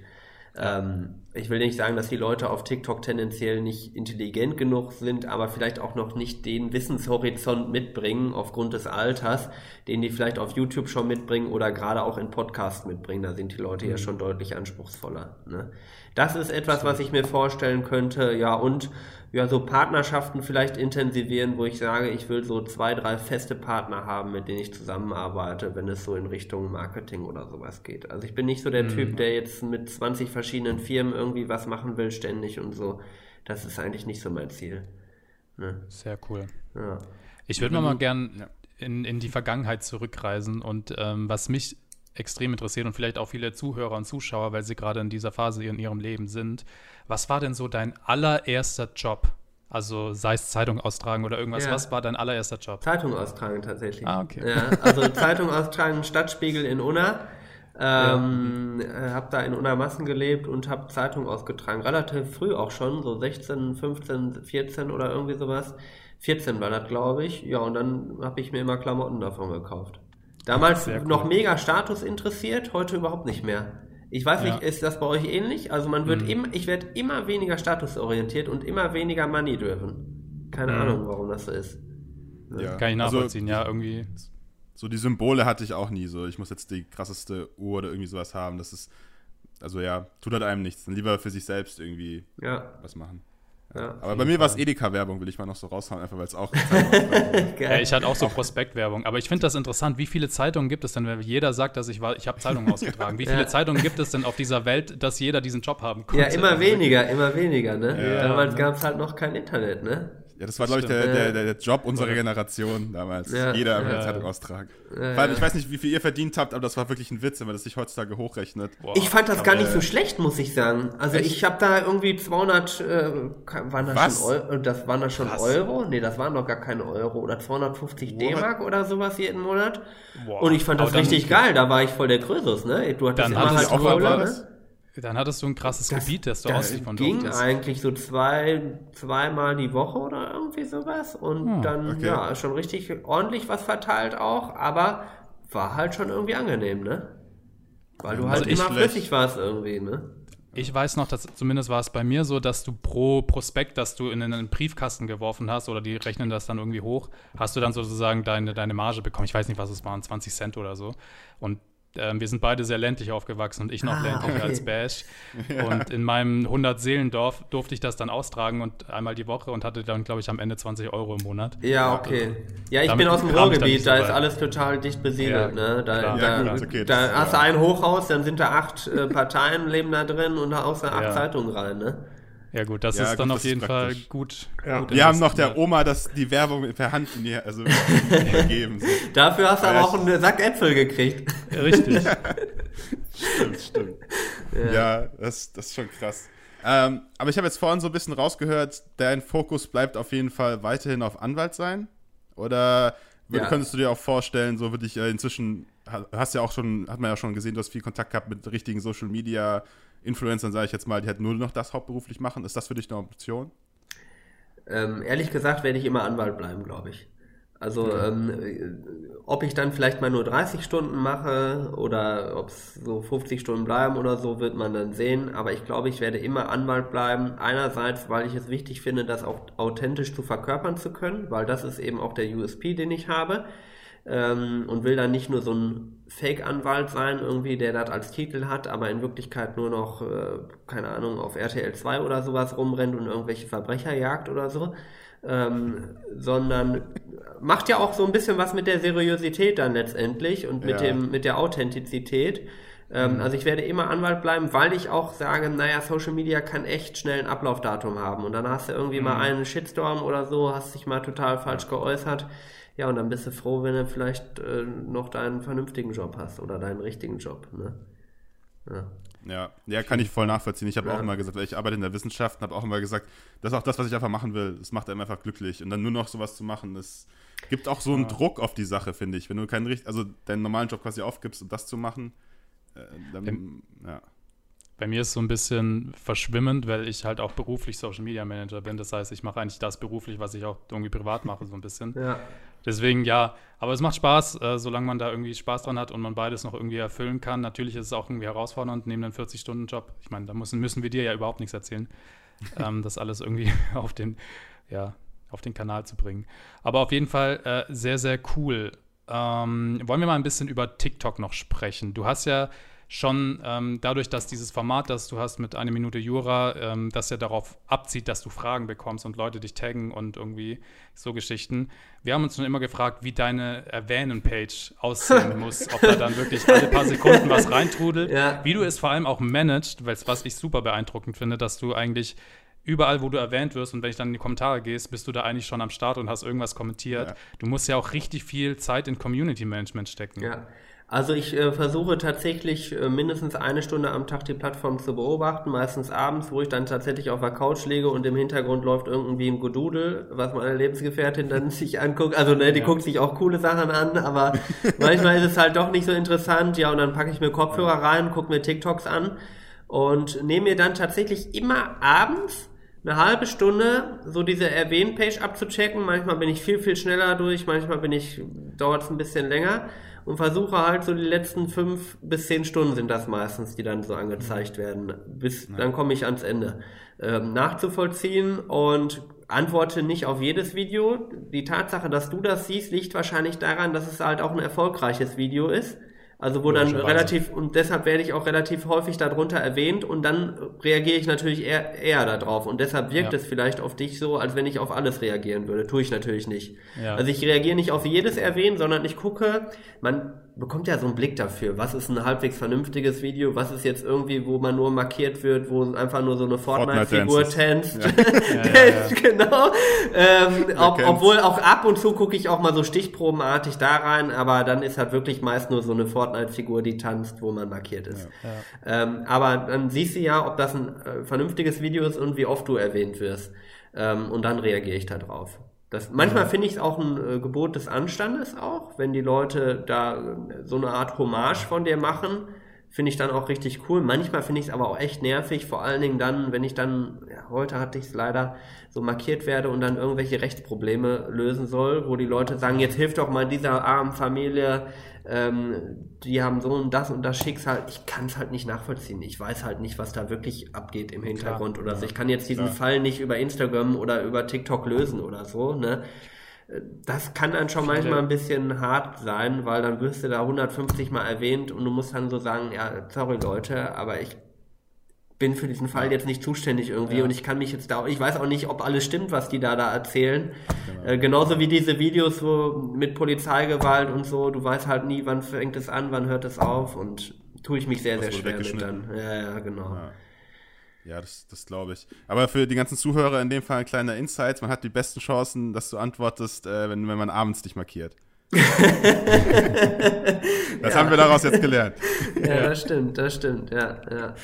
Ähm, ich will nicht sagen, dass die Leute auf TikTok tendenziell nicht intelligent genug sind, aber vielleicht auch noch nicht den Wissenshorizont mitbringen aufgrund des Alters, den die vielleicht auf YouTube schon mitbringen oder gerade auch in Podcast mitbringen. Da sind die Leute mhm. ja schon deutlich anspruchsvoller. Ne? Das ist etwas, was ich mir vorstellen könnte. Ja, und ja, so Partnerschaften vielleicht intensivieren, wo ich sage, ich will so zwei, drei feste Partner haben, mit denen ich zusammenarbeite, wenn es so in Richtung Marketing oder sowas geht. Also ich bin nicht so der mhm. Typ, der jetzt mit 20 verschiedenen Firmen irgendwie was machen will, ständig und so. Das ist eigentlich nicht so mein Ziel. Ne? Sehr cool. Ja. Ich würde mal, gern in, in die Vergangenheit zurückreisen und ähm, was mich extrem interessiert und vielleicht auch viele Zuhörer und Zuschauer, weil sie gerade in dieser Phase in ihrem Leben sind. Was war denn so dein allererster Job? Also sei es Zeitung austragen oder irgendwas. Ja. Was war dein allererster Job? Zeitung austragen tatsächlich. Ah, okay. Ja, also <laughs> Zeitung austragen, Stadtspiegel in Unna. Ähm, ja. Äh, hab da in Unna Massen gelebt und hab Zeitung ausgetragen. Relativ früh auch schon, so 16, 15, 14 oder irgendwie sowas. 14 war das, glaube ich. Ja, und dann habe ich mir immer Klamotten davon gekauft. Damals cool. noch mega Status interessiert, heute überhaupt nicht mehr. Ich weiß ja. nicht, ist das bei euch ähnlich? Also man wird mhm. immer, ich werde immer weniger statusorientiert und immer weniger Money driven. Keine mhm. Ahnung, warum das so ist. Ja. Kann ich also nachvollziehen, also, ja, irgendwie. So die Symbole hatte ich auch nie so. Ich muss jetzt die krasseste Uhr oder irgendwie sowas haben. Das ist, also ja, tut halt einem nichts. Dann lieber für sich selbst irgendwie ja. was machen. Ja, aber bei mir war es Edeka-Werbung, will ich mal noch so raushauen, einfach weil es auch. <laughs> ja, ich hatte auch so Prospektwerbung. Aber ich finde das interessant. Wie viele Zeitungen gibt es denn, wenn jeder sagt, dass ich war, ich habe Zeitungen ausgetragen? Wie <laughs> viele ja. Zeitungen gibt es denn auf dieser Welt, dass jeder diesen Job haben konnte? Ja, immer <laughs> weniger, immer weniger, ne? Ja, Damals gab es halt noch kein Internet, ne? Ja, das war, glaube ich, der, der, der, Job unserer Generation damals. Ja. Jeder einfach ja. eine Zeitung austragen. Ja, Weil ich weiß nicht, wie viel ihr verdient habt, aber das war wirklich ein Witz, wenn man das sich heutzutage hochrechnet. Boah. Ich fand das aber, gar nicht so schlecht, muss ich sagen. Also Echt? ich habe da irgendwie 200, äh, waren das Was? schon Euro? Das waren das schon Was? Euro? Nee, das waren doch gar keine Euro. Oder 250 D-Mark oder sowas jeden Monat. Boah. Und ich fand das aber richtig geil. Da war ich voll der Krösus, ne? Du hattest dann immer halt Kohle, ne? Dann hattest du ein krasses das, Gebiet, das du ausliefern ging durftest. eigentlich so zwei, zweimal die Woche oder irgendwie sowas. Und hm, dann, okay. ja, schon richtig ordentlich was verteilt auch, aber war halt schon irgendwie angenehm, ne? Weil du also halt immer flüssig warst irgendwie, ne? Ich weiß noch, dass zumindest war es bei mir so, dass du pro Prospekt, das du in einen Briefkasten geworfen hast, oder die rechnen das dann irgendwie hoch, hast du dann sozusagen deine, deine Marge bekommen. Ich weiß nicht, was es waren, 20 Cent oder so. Und ähm, wir sind beide sehr ländlich aufgewachsen und ich noch ah, ländlicher okay. als Bash. <laughs> Ja. Und in meinem 100-Seelendorf durfte ich das dann austragen und einmal die Woche und hatte dann, glaube ich, am Ende 20 Euro im Monat. Ja, okay. Ja, ich bin aus dem Ruhrgebiet, da ist alles total dicht besiedelt. Ja, ne? Da, da, ja, okay, da hast du ein Hochhaus, dann sind da acht äh, Parteien leben da drin und da haust du acht Zeitungen rein. Ne? Ja gut, das ja, ist dann gut, auf jeden Fall gut. Ja. gut Wir haben noch der Oma das, die Werbung per Hand in die, also <laughs> gegeben. So. Dafür hast du aber auch einen Sack Äpfel gekriegt. Richtig. <laughs> stimmt, stimmt. Ja, ja das, das ist schon krass. Ähm, aber ich habe jetzt vorhin so ein bisschen rausgehört, dein Fokus bleibt auf jeden Fall weiterhin auf Anwalt sein. Oder ja. könntest du dir auch vorstellen, so würde ich äh, inzwischen, hast ja auch schon, hat man ja schon gesehen, du hast viel Kontakt gehabt mit richtigen Social Media Influencern, sage ich jetzt mal, die halt nur noch das hauptberuflich machen. Ist das für dich eine Option? Ähm, ehrlich gesagt werde ich immer Anwalt bleiben, glaube ich. Also ähm, ob ich dann vielleicht mal nur 30 Stunden mache oder ob es so 50 Stunden bleiben oder so, wird man dann sehen. Aber ich glaube, ich werde immer Anwalt bleiben. Einerseits, weil ich es wichtig finde, das auch authentisch zu verkörpern zu können, weil das ist eben auch der USP, den ich habe. Ähm, und will dann nicht nur so ein Fake-Anwalt sein, irgendwie, der das als Titel hat, aber in Wirklichkeit nur noch, äh, keine Ahnung, auf RTL 2 oder sowas rumrennt und irgendwelche Verbrecher jagt oder so. Ähm, sondern macht ja auch so ein bisschen was mit der Seriosität dann letztendlich und mit Ja. dem mit der Authentizität. Ähm, Also ich werde immer Anwalt bleiben, weil ich auch sage, naja, Social Media kann echt schnell ein Ablaufdatum haben und dann hast du irgendwie mal einen Shitstorm oder so, hast dich mal total falsch geäußert. Ja, und dann bist du froh, wenn du vielleicht äh, noch deinen vernünftigen Job hast oder deinen richtigen Job. Ne? Ja. Ja, ja, kann ich voll nachvollziehen. Ich habe Ja. auch immer gesagt, weil ich arbeite in der Wissenschaft und habe auch immer gesagt, das ist auch das, was ich einfach machen will. Das macht einem einfach glücklich. Und dann nur noch sowas zu machen, das gibt auch so einen Druck auf die Sache, finde ich. Wenn du keinen richtig, also deinen normalen Job quasi aufgibst, um das zu machen, äh, dann, ja. Bei mir ist es so ein bisschen verschwimmend, weil ich halt auch beruflich Social Media Manager bin. Das heißt, ich mache eigentlich das beruflich, was ich auch irgendwie privat mache, so ein bisschen. ja. Deswegen ja, aber es macht Spaß, äh, solange man da irgendwie Spaß dran hat und man beides noch irgendwie erfüllen kann. Natürlich ist es auch irgendwie herausfordernd neben einem 40-Stunden-Job. Ich meine, da müssen, müssen wir dir ja überhaupt nichts erzählen, <laughs> ähm, das alles irgendwie <laughs> auf den, ja, auf den Kanal zu bringen. Aber auf jeden Fall äh, sehr, sehr cool. Ähm, wollen wir mal ein bisschen über TikTok noch sprechen? Du hast ja schon ähm, dadurch, dass dieses Format, das du hast mit einer Minute Jura, ähm, das ja darauf abzieht, dass du Fragen bekommst und Leute dich taggen und irgendwie so Geschichten. Wir haben uns schon immer gefragt, wie deine Erwähnen-Page aussehen <laughs> muss, ob da dann wirklich alle paar Sekunden was reintrudelt, Ja. wie du es vor allem auch managst, was ich super beeindruckend finde, dass du eigentlich überall, wo du erwähnt wirst und wenn ich dann in die Kommentare gehst, bist du da eigentlich schon am Start und hast irgendwas kommentiert. Ja. Du musst ja auch richtig viel Zeit in Community Management stecken. Ja. Also ich äh, versuche tatsächlich äh, mindestens eine Stunde am Tag die Plattform zu beobachten, meistens abends, wo ich dann tatsächlich auf der Couch liege und im Hintergrund läuft irgendwie ein Gedudel, was meine Lebensgefährtin dann <laughs> sich anguckt. Also ne, die Ja. guckt sich auch coole Sachen an, aber <laughs> manchmal ist es halt doch nicht so interessant. Ja, und dann packe ich mir Kopfhörer rein, gucke mir TikToks an und nehme mir dann tatsächlich immer abends eine halbe Stunde so diese Erwähnen-Page abzuchecken. Manchmal bin ich viel, viel schneller durch, manchmal bin ich, dauert es ein bisschen länger und versuche halt so die letzten fünf bis zehn Stunden sind das meistens, die dann so angezeigt werden. Bis dann komme ich ans Ende. Ähm, nachzuvollziehen und antworte nicht auf jedes Video. Die Tatsache, dass du das siehst, liegt wahrscheinlich daran, dass es halt auch ein erfolgreiches Video ist. Also wo dann relativ, und deshalb werde ich auch relativ häufig darunter erwähnt und dann reagiere ich natürlich eher, eher darauf. Und deshalb wirkt Ja. es vielleicht auf dich so, als wenn ich auf alles reagieren würde. Tue ich natürlich nicht. Ja. Also ich reagiere nicht auf jedes Erwähnen, sondern ich gucke, man bekommt ja so einen Blick dafür, was ist ein halbwegs vernünftiges Video, was ist jetzt irgendwie, wo man nur markiert wird, wo einfach nur so eine Fortnite-Figur tanzt. Ja, <laughs> ja, ja. genau. Ähm, ob, obwohl auch ab und zu gucke ich auch mal so stichprobenartig da rein, aber dann ist halt wirklich meist nur so eine Fortnite-Figur, die tanzt, wo man markiert ist. Ähm, aber dann siehst du ja, ob das ein äh, vernünftiges Video ist und wie oft du erwähnt wirst. Ähm, und dann reagiere ich da drauf. Das, manchmal finde ich es auch ein äh, Gebot des Anstandes auch, wenn die Leute da äh, so eine Art Hommage von dir machen, finde ich dann auch richtig cool. Manchmal finde ich es aber auch echt nervig, vor allen Dingen dann, wenn ich dann, ja, heute hatte ich es leider, so markiert werde und dann irgendwelche Rechtsprobleme lösen soll, wo die Leute sagen, jetzt hilf doch mal dieser armen Familie, ähm, die haben so und das und das Schicksal. Ich kann es halt nicht nachvollziehen. Ich weiß halt nicht, was da wirklich abgeht im Hintergrund oder so. Ich kann jetzt diesen Klar. Fall nicht über Instagram oder über TikTok lösen oder so, ne? Das kann dann schon manchmal ein bisschen hart sein, weil dann wirst du da 150 Mal erwähnt und du musst dann so sagen, ja, sorry Leute, aber ich bin für diesen Fall jetzt nicht zuständig irgendwie Ja. und ich kann mich jetzt da, ich weiß auch nicht, ob alles stimmt, was die da da erzählen. Genau. Äh, genauso wie diese Videos so mit Polizeigewalt und so, du weißt halt nie, wann fängt es an, wann hört es auf und tue ich mich sehr, sehr schwer mit dann. Ja, ja, genau. Ja. Ja, das, das glaube ich. Aber für die ganzen Zuhörer in dem Fall ein kleiner Insight. Man hat die besten Chancen, dass du antwortest, äh, wenn, wenn man abends dich markiert. <laughs> das haben wir daraus jetzt gelernt. <laughs> Ja, das stimmt, das stimmt, ja, ja.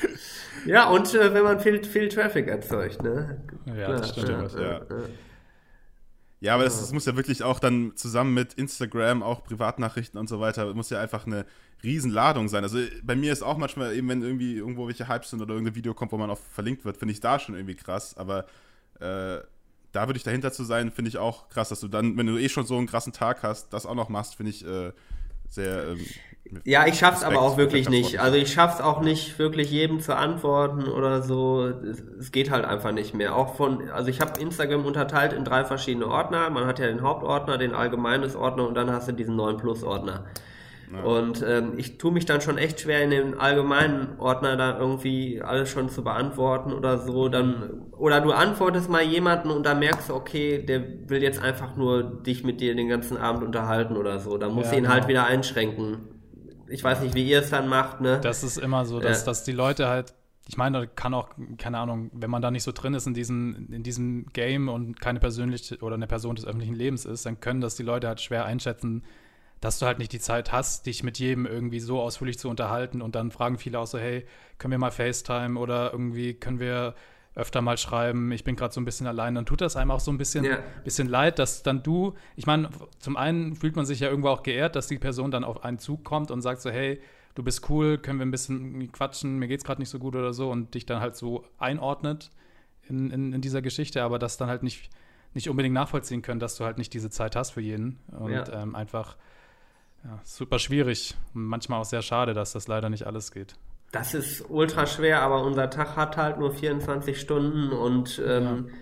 Ja, und äh, wenn man viel, viel Traffic erzeugt, ne? Ja, das stimmt, ja. ja. Ja, aber das, das muss ja wirklich auch dann zusammen mit Instagram, auch Privatnachrichten und so weiter, muss ja einfach eine Riesenladung sein. Also bei mir ist auch manchmal eben, wenn irgendwie irgendwo welche Hypes sind oder irgendein Video kommt, wo man auch verlinkt wird, finde ich da schon irgendwie krass. Aber äh, da würde ich dahinter zu sein, finde ich auch krass, dass du dann, wenn du eh schon so einen krassen Tag hast, das auch noch machst, finde ich äh, sehr. Ähm, ja, ich schaff's Respekt, aber auch wirklich nicht. Also ich schaff's auch nicht wirklich jedem zu antworten oder so. Es geht halt einfach nicht mehr. Auch von, also ich habe Instagram unterteilt in drei verschiedene Ordner. Man hat ja den Hauptordner, den allgemeines Ordner und dann hast du diesen neuen Plus Ordner. Ja. Und ähm, ich tue mich dann schon echt schwer, in den allgemeinen Ordner da irgendwie alles schon zu beantworten oder so. Dann, oder du antwortest mal jemanden und dann merkst du, okay, der will jetzt einfach nur dich mit dir den ganzen Abend unterhalten oder so. Dann musst ja, du ihn genau. halt wieder einschränken. Ich weiß nicht, wie ihr es dann macht, ne? Das ist immer so, dass, ja. dass die Leute halt ich meine, kann auch, keine Ahnung, wenn man da nicht so drin ist in diesem, in diesem Game und keine persönliche oder eine Person des öffentlichen Lebens ist, dann können das die Leute halt schwer einschätzen, dass du halt nicht die Zeit hast, dich mit jedem irgendwie so ausführlich zu unterhalten und dann fragen viele auch so, hey, können wir mal FaceTime oder irgendwie können wir öfter mal schreiben, ich bin gerade so ein bisschen allein, dann tut das einem auch so ein bisschen, ja. bisschen leid, dass dann du, ich meine, zum einen fühlt man sich ja irgendwo auch geehrt, dass die Person dann auf einen Zug kommt und sagt so, hey, du bist cool, können wir ein bisschen quatschen, mir geht's gerade nicht so gut oder so und dich dann halt so einordnet in, in, in dieser Geschichte, aber das dann halt nicht, nicht unbedingt nachvollziehen können, dass du halt nicht diese Zeit hast für jeden und ja. ähm, einfach ja, super schwierig und manchmal auch sehr schade, dass das leider nicht alles geht. Das ist ultra schwer, aber unser Tag hat halt nur 24 Stunden und ähm, ja.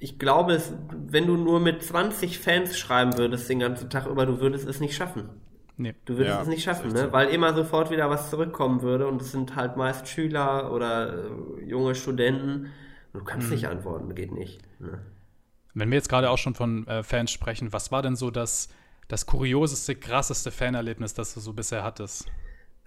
ich glaube, es, wenn du nur mit 20 Fans schreiben würdest den ganzen Tag über, du würdest es nicht schaffen. Nee. Du würdest ja, es nicht schaffen, ne? weil immer sofort wieder was zurückkommen würde und es sind halt meist Schüler oder äh, junge Studenten. Du kannst hm. nicht antworten, geht nicht. Ne? Wenn wir jetzt gerade auch schon von äh, Fans sprechen, was war denn so das das kurioseste, krasseste Fanerlebnis, das du so bisher hattest?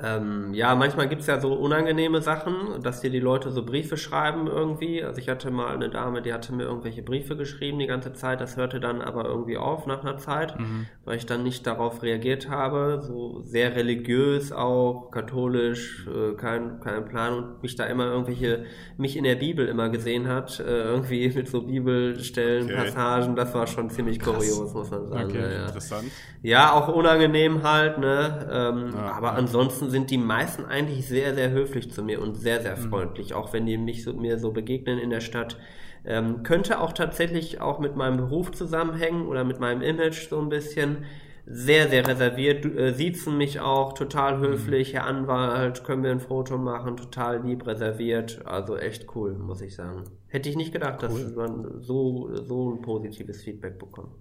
Ähm, ja, manchmal gibt's ja so unangenehme Sachen, dass dir die Leute so Briefe schreiben irgendwie. Also ich hatte mal eine Dame, die hatte mir irgendwelche Briefe geschrieben die ganze Zeit. Das hörte dann aber irgendwie auf nach einer Zeit, mhm. weil ich dann nicht darauf reagiert habe. So sehr religiös auch, katholisch, äh, kein, kein Plan und mich da immer irgendwelche, mich in der Bibel immer gesehen hat, äh, irgendwie <laughs> mit so Bibelstellen, okay. Passagen. Das war schon ziemlich Krass. kurios, muss man sagen. Okay, ja, interessant. Ja, auch unangenehm halt, ne? Ähm, ja, aber ansonsten sind die meisten eigentlich sehr, sehr höflich zu mir und sehr, sehr mhm. freundlich, mhm. auch wenn die mich so, mir so begegnen in der Stadt. Ähm, könnte auch tatsächlich auch mit meinem Beruf zusammenhängen oder mit meinem Image so ein bisschen. Sehr, sehr reserviert, äh, siezen mich auch, total mhm. höflich, Herr Anwalt, können wir ein Foto machen, total lieb reserviert, also echt cool, muss ich sagen. Hätte ich nicht gedacht, cool. dass man so, so ein positives Feedback bekommt.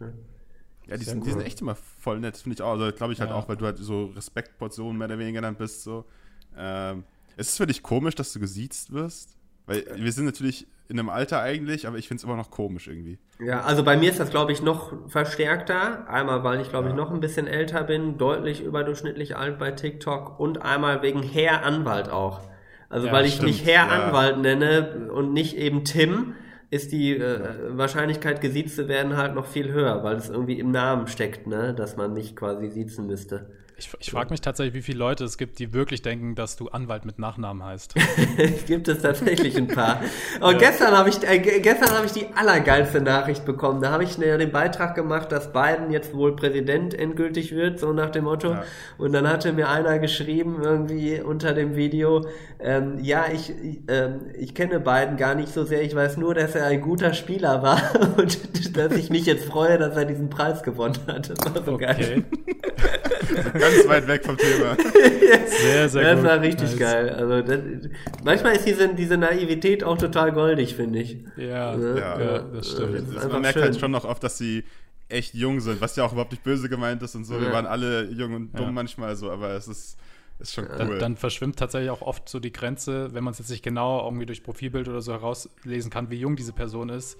Ne? Ja, die sind, die sind echt immer voll nett, finde ich auch. Also glaube ich halt ja. auch, weil du halt so Respektportionen mehr oder weniger dann bist. So. Ähm, ist es für dich komisch, dass du gesiezt wirst? Weil wir sind natürlich in einem Alter eigentlich, aber ich finde es immer noch komisch irgendwie. Ja, also bei mir ist das, glaube ich, noch verstärkter. Einmal, weil ich, glaube ja. ich, noch ein bisschen älter bin, deutlich überdurchschnittlich alt bei TikTok und einmal wegen Herr Anwalt auch. Also ja, weil ich stimmt. mich Herr. Anwalt nenne und nicht eben Tim ist die äh, Wahrscheinlichkeit, gesiezt zu werden, halt noch viel höher, weil es irgendwie im Namen steckt, ne? dass man nicht quasi siezen müsste. Ich, ich frage mich tatsächlich, wie viele Leute es gibt, die wirklich denken, dass du Anwalt mit Nachnamen heißt. <laughs> gibt es tatsächlich ein paar. <laughs> Und ja. gestern habe ich, äh, gestern habe ich die allergeilste Nachricht bekommen. Da habe ich ja den Beitrag gemacht, dass Biden jetzt wohl Präsident endgültig wird, so nach dem Motto. Ja. Und dann hatte mir einer geschrieben irgendwie unter dem Video, ähm, ja, ich, ähm, ich kenne Biden gar nicht so sehr. Ich weiß nur, dass er ein guter Spieler war <laughs> und dass ich mich jetzt freue, dass er diesen Preis gewonnen hat. Das war so okay. geil. Ganz weit weg vom Thema. <laughs> sehr, sehr das gut. Das war richtig nice. geil. Also das, manchmal ist diese, diese Naivität auch total goldig, finde ich. Ja, also, ja, ja, das stimmt. Das man merkt halt schon noch oft, dass sie echt jung sind, was ja auch überhaupt nicht böse gemeint ist und so. Ja. Wir waren alle jung und dumm ja. manchmal so, aber es ist, ist schon cool. Dann, dann, verschwimmt tatsächlich auch oft so die Grenze, wenn man es jetzt nicht genau irgendwie durch Profilbild oder so herauslesen kann, wie jung diese Person ist,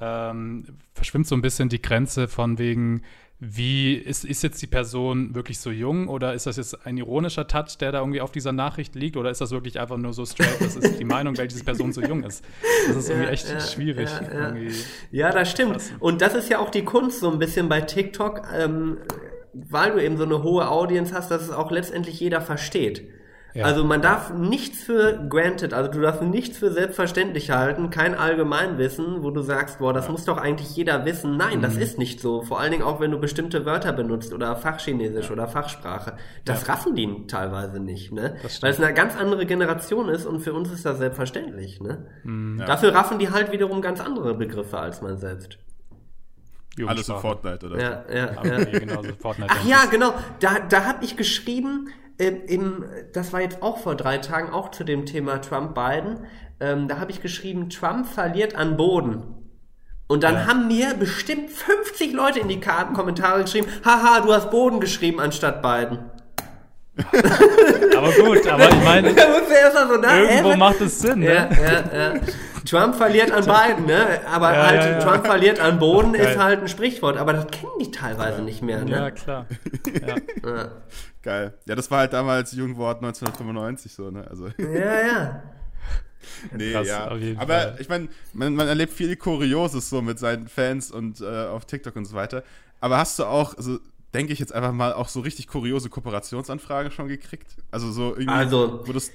ähm, verschwimmt so ein bisschen die Grenze von wegen, wie ist, ist jetzt die Person wirklich so jung oder ist das jetzt ein ironischer Touch, der da irgendwie auf dieser Nachricht liegt oder ist das wirklich einfach nur so straight, das ist die Meinung, weil diese Person so jung ist? Das ist irgendwie echt ja, schwierig. Ja, ja. ja das stimmt. Und das ist ja auch die Kunst so ein bisschen bei TikTok, ähm, weil du eben so eine hohe Audience hast, dass es auch letztendlich jeder versteht. Ja. Also man darf nichts für granted, also du darfst nichts für selbstverständlich halten, kein Allgemeinwissen, wo du sagst, boah, das ja. muss doch eigentlich jeder wissen. Nein, mhm. das ist nicht so. Vor allen Dingen auch, wenn du bestimmte Wörter benutzt oder Fachchinesisch ja. oder Fachsprache. Das raffen die teilweise nicht, ne? Weil es eine ganz andere Generation ist und für uns ist das selbstverständlich, ne? Mhm. Dafür raffen die halt wiederum ganz andere Begriffe als man selbst. Alles in Fortnite, oder? Ja, ja, ja. Genau, so Fortnite Ach ja, genau. Da, da habe ich geschrieben, im, das war jetzt auch vor drei Tagen, auch zu dem Thema Trump-Biden. Ähm, da habe ich geschrieben, Trump verliert an Boden. Und dann ja. haben mir bestimmt 50 Leute in die Kommentare geschrieben, haha, du hast Boden geschrieben anstatt Biden. <laughs> aber gut, aber ich meine, <laughs> so irgendwo macht es Sinn, ne? Ja, ja, ja. Trump verliert an beiden, ne? Aber ja, halt, ja, Trump verliert an Boden ist halt ein Sprichwort, aber das kennen die teilweise nicht mehr, ne? Ja, klar. <laughs> Geil. Ja, das war halt damals Jugendwort 1995 so, ne? Also. Ja, ja. <laughs> Nee, Krass, ja. Aber Fall. ich meine, man, man, erlebt viel Kurioses so mit seinen Fans und äh, auf TikTok und so weiter. Aber hast du auch, also denke ich jetzt einfach mal, auch so richtig kuriose Kooperationsanfragen schon gekriegt? Also so irgendwie, also, wo das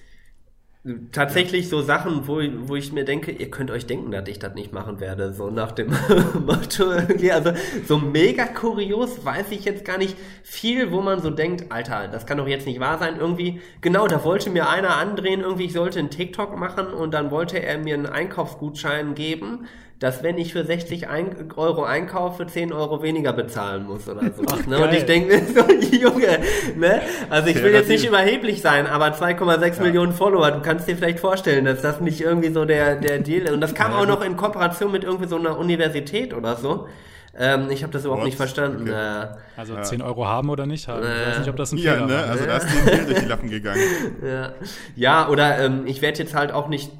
tatsächlich so Sachen, wo, wo ich mir denke, ihr könnt euch denken, dass ich das nicht machen werde, so nach dem <laughs> Motto irgendwie. Also so mega kurios weiß ich jetzt gar nicht viel, wo man so denkt, Alter, das kann doch jetzt nicht wahr sein. Irgendwie, genau, da wollte mir einer andrehen, irgendwie, ich sollte einen TikTok machen und dann wollte er mir einen Einkaufsgutschein geben dass wenn ich für 60 ein Euro einkaufe, 10 Euro weniger bezahlen muss oder so. Ach, ne? Und ich denke mir so, <laughs> Junge, ne? Also ich will jetzt nicht überheblich sein, aber 2,6 ja. Millionen Follower, du kannst dir vielleicht vorstellen, dass das nicht irgendwie so der, der Deal ist. Und das kam ja, auch noch in Kooperation mit irgendwie so einer Universität oder so. Ähm, ich habe das überhaupt What? nicht verstanden. Okay. Äh, also ja. 10 Euro haben oder nicht haben. Äh, ich weiß nicht, ob das ein Fehler ja, ne? war. Also da ist die Bild durch die Lappen gegangen. <laughs> ja. ja, oder ähm, ich werde jetzt halt auch nicht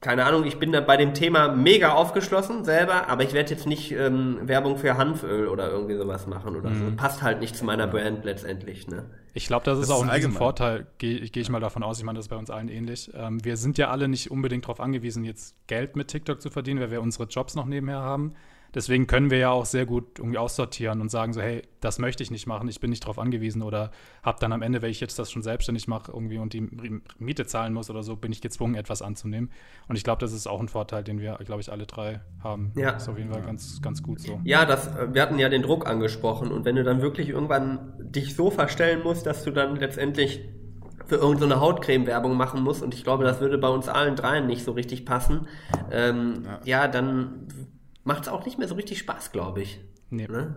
keine Ahnung, ich bin da bei dem Thema mega aufgeschlossen selber, aber ich werde jetzt nicht ähm, Werbung für Hanföl oder irgendwie sowas machen oder mhm. so. Passt halt nicht zu meiner Brand letztendlich, ne? Ich glaube, das, das, ist auch ein Vorteil, gehe geh ich mal davon aus, ich meine, das ist bei uns allen ähnlich. Ähm, wir sind ja alle nicht unbedingt darauf angewiesen, jetzt Geld mit TikTok zu verdienen, weil wir unsere Jobs noch nebenher haben. Deswegen können wir ja auch sehr gut irgendwie aussortieren und sagen so, hey, das möchte ich nicht machen, ich bin nicht darauf angewiesen oder habe dann am Ende, wenn ich jetzt das schon selbstständig mache irgendwie und die Miete zahlen muss oder so, bin ich gezwungen, etwas anzunehmen. Und ich glaube, das ist auch ein Vorteil, den wir, glaube ich, alle drei haben. Ja. Das ist auf jeden Fall ganz, ganz gut so. Ja, das, wir hatten ja den Druck angesprochen und wenn du dann wirklich irgendwann dich so verstellen musst, dass du dann letztendlich für irgendeine so Hautcreme-Werbung machen musst und ich glaube, das würde bei uns allen dreien nicht so richtig passen, ähm, ja. ja, dann macht es auch nicht mehr so richtig Spaß, glaube ich. Nee. Ne?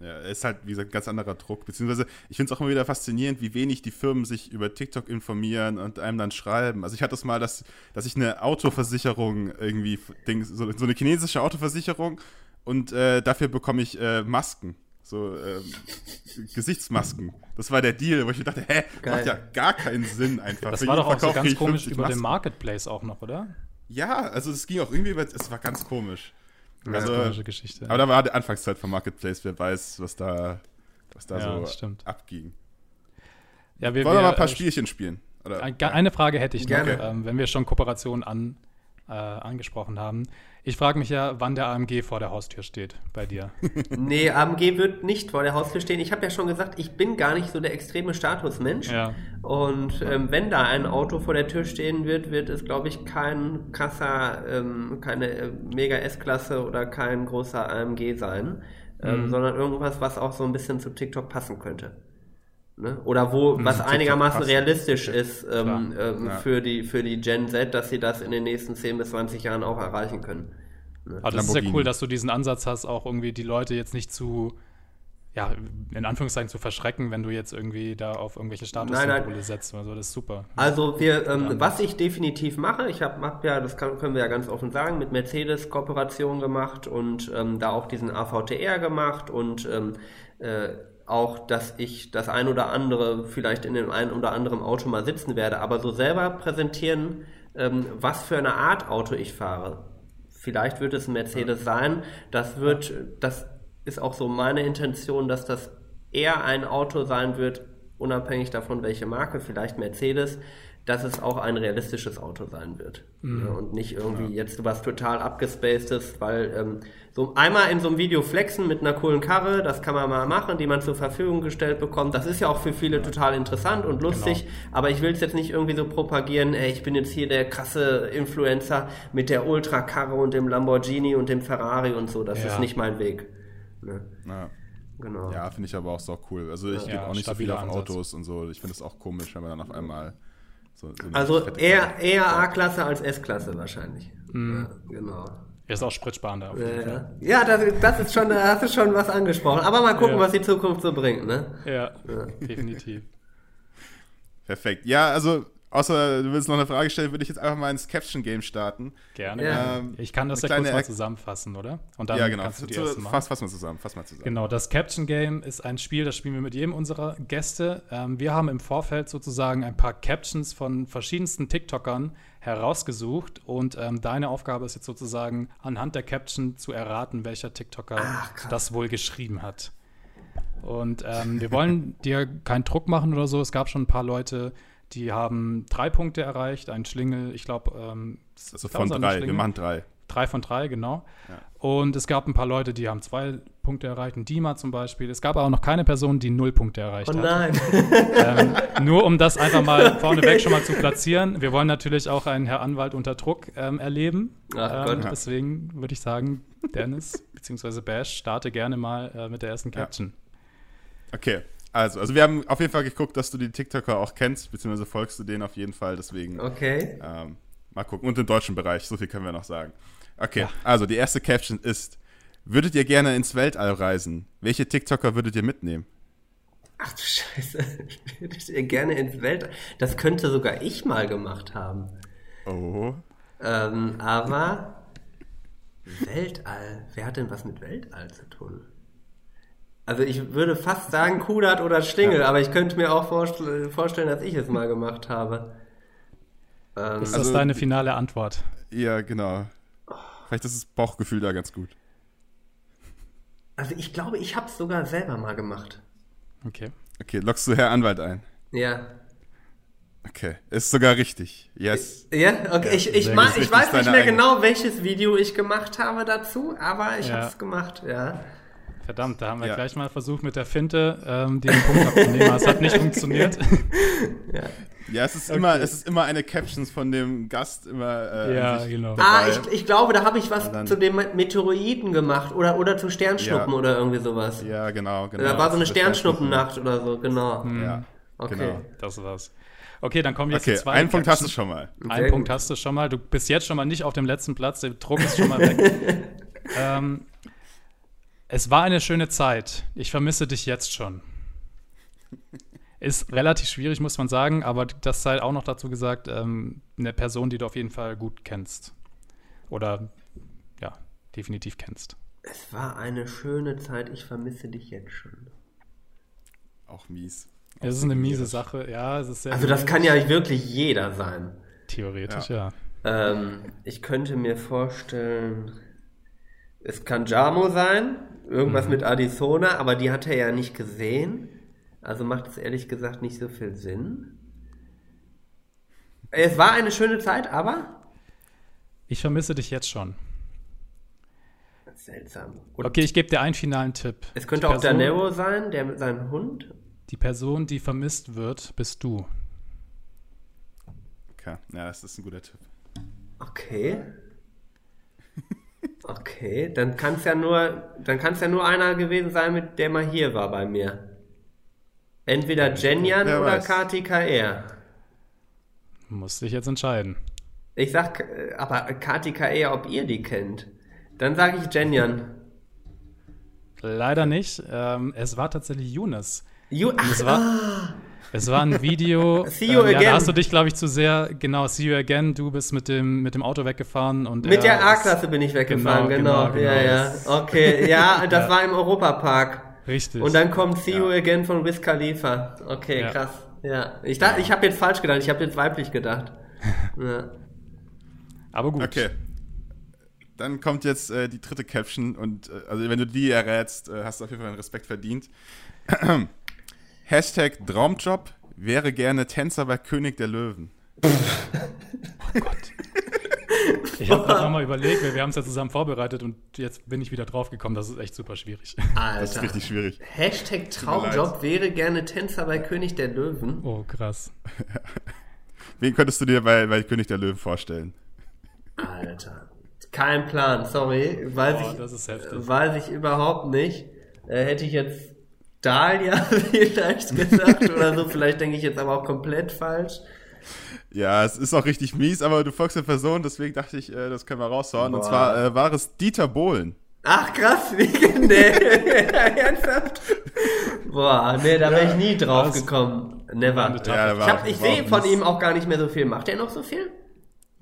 Ja, ist halt, wie gesagt, ein ganz anderer Druck. Beziehungsweise, ich finde es auch immer wieder faszinierend, wie wenig die Firmen sich über TikTok informieren und einem dann schreiben. Also ich hatte es mal, dass, dass ich eine Autoversicherung irgendwie, so, so eine chinesische Autoversicherung und äh, dafür bekomme ich äh, Masken. So äh, Gesichtsmasken. Das war der Deal, wo ich dachte, hä, Geil. macht ja gar keinen Sinn einfach. Das Für war doch auch so ganz komisch über Masken. den Marketplace auch noch, oder? Ja, also es ging auch irgendwie über, es war ganz komisch. Also, Geschichte. Aber da war die Anfangszeit vom Marketplace, wer weiß, was da, was da ja, so abging. Ja, wir, Wollen wir mal ein paar äh, Spielchen spielen? Oder? Eine Frage hätte ich noch, ähm, wenn wir schon Kooperationen an, äh, angesprochen haben. Ich frage mich ja, wann der AMG vor der Haustür steht bei dir. <laughs> nee, AMG wird nicht vor der Haustür stehen. Ich habe ja schon gesagt, ich bin gar nicht so der extreme Statusmensch. Ja. Und ähm, wenn da ein Auto vor der Tür stehen wird, wird es, glaube ich, kein krasser, ähm, keine äh, mega S-Klasse oder kein großer AMG sein, ähm, mhm. sondern irgendwas, was auch so ein bisschen zu TikTok passen könnte. Ne? Oder wo, mhm, was einigermaßen realistisch ist ähm, ähm, ja. für, die, für die Gen Z, dass sie das in den nächsten 10 bis 20 Jahren auch erreichen können. Ne? Also das ist ja cool, dass du diesen Ansatz hast, auch irgendwie die Leute jetzt nicht zu, ja, in Anführungszeichen zu verschrecken, wenn du jetzt irgendwie da auf irgendwelche Statussymbole setzt. Also das ist super. Also wir, ähm, was ich definitiv mache, ich habe hab ja, das kann, können wir ja ganz offen sagen, mit Mercedes Kooperation gemacht und ähm, da auch diesen AVTR gemacht und ähm, äh, auch, dass ich das ein oder andere vielleicht in dem einen oder anderen Auto mal sitzen werde, aber so selber präsentieren, ähm, was für eine Art Auto ich fahre. Vielleicht wird es ein Mercedes sein. Das wird, das ist auch so meine Intention, dass das eher ein Auto sein wird, unabhängig davon, welche Marke, vielleicht Mercedes, dass es auch ein realistisches Auto sein wird. Mhm. Ja, und nicht irgendwie ja. jetzt was total abgespacedes, weil ähm, so einmal in so einem Video flexen mit einer coolen Karre, das kann man mal machen, die man zur Verfügung gestellt bekommt. Das ist ja auch für viele ja. total interessant und lustig, genau. aber ich will es jetzt nicht irgendwie so propagieren, ey, ich bin jetzt hier der krasse Influencer mit der Ultrakarre und dem Lamborghini und dem Ferrari und so. Das ist nicht mein Weg. Ne? Ja. Genau. Ja, finde ich aber auch so cool. Also ich ja, gebe auch nicht so viel auf Autos und so. Ich finde es auch komisch, wenn man dann auf einmal so, so also eher, eher A-Klasse als S-Klasse wahrscheinlich. Mhm. Ja, genau. Er ist auch spritsparender. Auf jeden Ja, Fall. ja. ja das, das ist schon, da hast du schon was angesprochen. Aber mal gucken, Ja. was die Zukunft so bringt, ne? Ja, definitiv. Perfekt. Ja, also, außer du willst noch eine Frage stellen, würde ich jetzt einfach mal ins Caption-Game starten. Gerne. Ja. Ähm, Ich kann das ja kurz kleine mal zusammenfassen, oder? Und dann ja, genau. kannst du die Zu- erste machen. Fass, fass mal zusammen, fass mal zusammen. Genau, das Caption Game ist ein Spiel, das spielen wir mit jedem unserer Gäste. Ähm, wir haben im Vorfeld sozusagen ein paar Captions von verschiedensten TikTokern herausgesucht und ähm, deine Aufgabe ist jetzt sozusagen anhand der Caption zu erraten, welcher TikToker Ach, das wohl geschrieben hat. Und ähm, wir wollen <laughs> dir keinen Druck machen oder so. Es gab schon ein paar Leute, die haben drei Punkte erreicht, ein Schlingel, ich glaube, ähm, Also von drei. Wir machen drei. Drei von drei, genau. Ja. Und es gab ein paar Leute, die haben zwei Punkte erreicht, ein Dima zum Beispiel. Es gab aber noch keine Person, die null Punkte erreicht Oh hat. nein. Ähm, nur um das einfach mal <laughs> vorneweg schon mal zu platzieren. Wir wollen natürlich auch einen Herr Anwalt unter Druck ähm, erleben. Ach ähm, Gott. deswegen würde ich sagen, Dennis bzw. Bash, starte gerne mal äh, mit der ersten Ja. Caption. Okay. Also, also wir haben auf jeden Fall geguckt, dass du die TikToker auch kennst, beziehungsweise folgst du denen auf jeden Fall, deswegen Okay. ähm, mal gucken. Und im deutschen Bereich, so viel können wir noch sagen. Okay, Ja. also die erste Caption ist, würdet ihr gerne ins Weltall reisen? Welche TikToker würdet ihr mitnehmen? Ach du Scheiße. <laughs> Würdet ihr gerne ins Weltall. Das könnte sogar ich mal gemacht haben. Oh, Ähm, aber Weltall. Wer hat denn was mit Weltall zu tun? Also ich würde fast sagen Kudat oder Stingel, aber ich könnte mir auch vorstell vorstellen, dass ich es mal gemacht habe. Ähm, Ist Also- das deine finale Antwort? ja, genau. Vielleicht ist das Bauchgefühl da ganz gut. also ich glaube, ich habe es sogar selber mal gemacht. Okay. Okay, lockst du Herr Anwalt ein? Ja. Okay, ist sogar richtig. Yes. Ja, okay. Ich, ich, gut. ich weiß nicht mehr eigene- genau, welches Video ich gemacht habe dazu, aber ich Ja. habe es gemacht, ja. Verdammt, da haben wir Ja. gleich mal versucht mit der Finte, ähm, den Punkt abzunehmen. aber Es hat nicht <laughs> funktioniert. Ja, es ist immer, es ist immer eine Captions von dem Gast immer. Äh, Ja, genau. Ah, dabei. ich, ich glaube, da habe ich was zu den Meteoroiden gemacht oder, oder zu Sternschnuppen Ja. oder irgendwie sowas. Ja, genau, genau. da war so eine Sternschnuppennacht oder so, genau. Ja, Okay. genau. Das war's. Okay, dann kommen jetzt Okay, die zwei einen Punkt hast du schon mal. Einen Sehr Punkt hast du schon mal. Du bist jetzt schon mal nicht auf dem letzten Platz. Der Druck ist schon mal weg. <laughs> ähm, es war eine schöne Zeit. Ich vermisse dich jetzt schon. Ist relativ schwierig, muss man sagen, aber das sei auch noch dazu gesagt, ähm, eine Person, die du auf jeden Fall gut kennst. Oder ja, definitiv kennst. Es war eine schöne Zeit, ich vermisse dich jetzt schon. Auch mies. Es ist eine miese Sache, ja, es ist sehr Also das kann ja wirklich jeder sein. theoretisch, ja. Ähm, ich könnte mir vorstellen, es kann Jamo sein, irgendwas mit Arizona, aber die hat er ja nicht gesehen. Also macht es ehrlich gesagt nicht so viel Sinn. Es war eine schöne Zeit, aber Ich vermisse dich jetzt schon. seltsam. Oder Okay, ich gebe dir einen finalen Tipp. es könnte Die auch Person- Danero sein, der mit seinem Hund. Die Person, die vermisst wird, bist du. Okay, ja, das ist ein guter Tipp. Okay. Okay, dann kann es ja nur, dann kann es ja nur einer gewesen sein, mit der mal hier war bei mir. Entweder Jenjan Wer oder weiß. Kati KR. Musst dich jetzt entscheiden. Ich sag, äh, aber Kati KR, ob ihr die kennt. Dann sage ich Jenjan. Leider nicht. Ähm, es war tatsächlich Younes. You, ach, Es war, ah, es war ein Video. <laughs> See you ähm, Ja, again. da hast du dich, glaube ich, zu sehr. Genau, see you again. Du bist mit dem, mit dem Auto weggefahren und. mit er der A-Klasse bin ich weggefahren, Genau, genau. genau, ja, genau. ja. Okay, ja, <laughs> das Ja. war im Europapark. Richtig. Und dann kommt See You Ja. Again von Wiz Khalifa. Okay, Ja. krass. Ja. Ich dachte, ich habe jetzt falsch gedacht, ich habe jetzt weiblich gedacht. <laughs> ja. Aber gut. Okay. Dann kommt jetzt äh, die dritte Caption und äh, also wenn du die errätst, äh, hast du auf jeden Fall einen Respekt verdient. <clears throat> Hashtag Traumjob wäre gerne Tänzer bei König der Löwen. <laughs> Ich habe gerade nochmal überlegt, wir, wir haben es ja zusammen vorbereitet und jetzt bin ich wieder drauf gekommen. Das ist echt super schwierig. Alter. Das ist richtig schwierig. Hashtag Traumjob wäre gerne Tänzer bei König der Löwen. Oh, krass. <laughs> Wen könntest du dir bei, bei König der Löwen vorstellen? Alter. Kein Plan, sorry. Weiß, Oh, ich, das ist heftig. weiß ich überhaupt nicht. Äh, hätte ich jetzt Dahlia <laughs> vielleicht gesagt oder so. Vielleicht denke ich jetzt aber auch komplett falsch. Ja, es ist auch richtig mies, aber du folgst der Person, deswegen dachte ich, äh, das können wir raushauen. Boah. Und zwar äh, war es Dieter Bohlen. Ach krass, wie <laughs> nee, <laughs> ernsthaft? Boah, nee, da wäre ich nie drauf gekommen. Never. Ja, ich ich sehe von ihm auch gar nicht mehr so viel. Macht er noch so viel?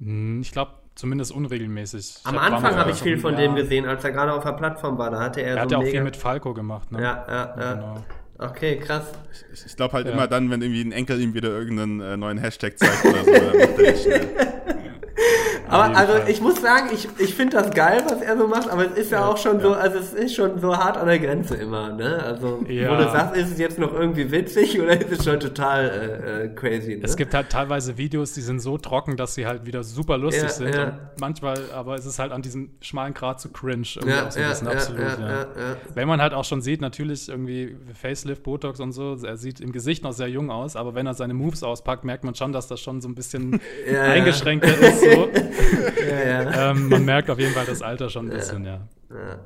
Hm, ich glaube, zumindest unregelmäßig. Am hab Anfang habe ich viel von dem gesehen, als er gerade auf der Plattform war. Da hatte er, er so hat ja auch viel mit Falco gemacht, ne? Ja, ja, ja. Genau. Okay, krass. Ich, ich glaube halt ja. immer dann, wenn irgendwie ein Enkel ihm wieder irgendeinen äh, neuen Hashtag zeigt oder so, dann macht er nicht schnell. Aber also Fall. ich muss sagen, ich, ich finde das geil, was er so macht, aber es ist ja, ja auch schon ja. so, also es ist schon so hart an der Grenze immer, ne? Also ja. wo du sagst, ist es jetzt noch irgendwie witzig oder ist es schon total äh, äh, crazy? Ne? Es gibt halt teilweise Videos, die sind so trocken, dass sie halt wieder super lustig sind. Und manchmal, aber es ist halt an diesem schmalen Grad zu cringe irgendwie auch so ein bisschen absolut. Wenn man halt auch schon sieht, natürlich irgendwie Facelift, Botox und so, er sieht im Gesicht noch sehr jung aus, aber wenn er seine Moves auspackt, merkt man schon, dass das schon so ein bisschen <laughs> eingeschränkter ist. So. <laughs> ja, ja. Ähm, man merkt auf jeden Fall das Alter schon ein bisschen, ja. ja.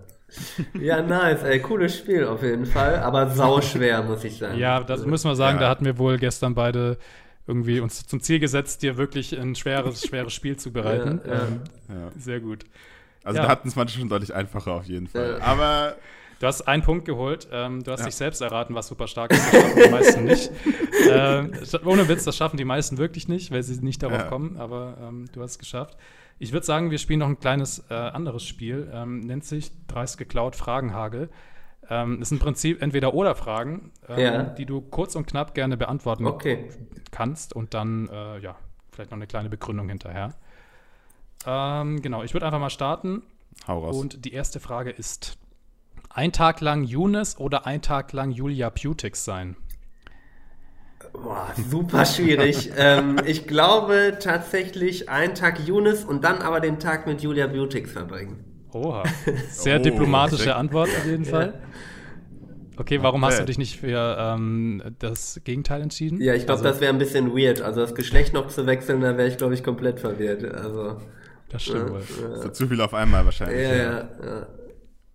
Ja, nice, ey, cooles Spiel auf jeden Fall, aber sauschwer, muss ich sagen. Ja, das müssen wir sagen, ja. da hatten wir wohl gestern beide irgendwie uns zum Ziel gesetzt, dir wirklich ein schweres, schweres Spiel zu bereiten. Ja, ähm, ja. Sehr gut. Also da hatten es manche schon deutlich einfacher auf jeden Fall. Aber Du hast einen Punkt geholt. Ähm, du hast ja. dich selbst erraten, was super stark ist. Das schaffen die meisten nicht. Ähm, ohne Witz, das schaffen die meisten wirklich nicht, weil sie nicht darauf ja. kommen. Aber ähm, du hast es geschafft. Ich würde sagen, wir spielen noch ein kleines äh, anderes Spiel. Ähm, nennt sich Dreist geklaut Fragenhagel. Ähm, ist im Prinzip entweder oder Fragen, ähm, ja. die du kurz und knapp gerne beantworten okay. kannst und dann äh, ja vielleicht noch eine kleine Begründung hinterher. Ähm, genau, ich würde einfach mal starten. Hau raus. Und die erste Frage ist: Ein Tag lang Younes oder ein Tag lang Julia Putix sein? Boah, super schwierig. <laughs> ähm, ich glaube tatsächlich einen Tag Younes und dann aber den Tag mit Julia Beautix verbringen. Oha. <laughs> Sehr oh, diplomatische okay. Antwort auf jeden Fall. Okay, warum okay. hast du dich nicht für ähm, das Gegenteil entschieden? Ja, ich glaube, also, das wäre ein bisschen weird. Also das Geschlecht noch zu wechseln, da wäre ich, glaube ich, komplett verwirrt. Also, das stimmt wohl. Ja. So zu viel auf einmal wahrscheinlich. Ja, ja. ja.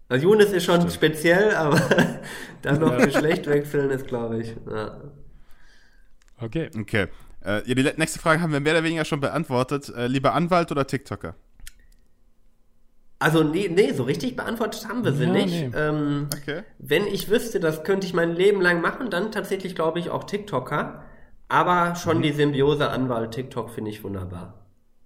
Also Younes ist schon stimmt. speziell, aber <laughs> dann noch Geschlecht wechseln ist, glaube ich. Ja. Okay. Okay. Äh, ja, die nächste Frage haben wir mehr oder weniger schon beantwortet. Äh, lieber Anwalt oder TikToker? Also nee, nee, so richtig beantwortet haben wir sie ja, nicht. Nee. Ähm, okay. Wenn ich wüsste, das könnte ich mein Leben lang machen, dann tatsächlich glaube ich auch TikToker. Aber schon mhm. die Symbiose Anwalt TikTok finde ich wunderbar.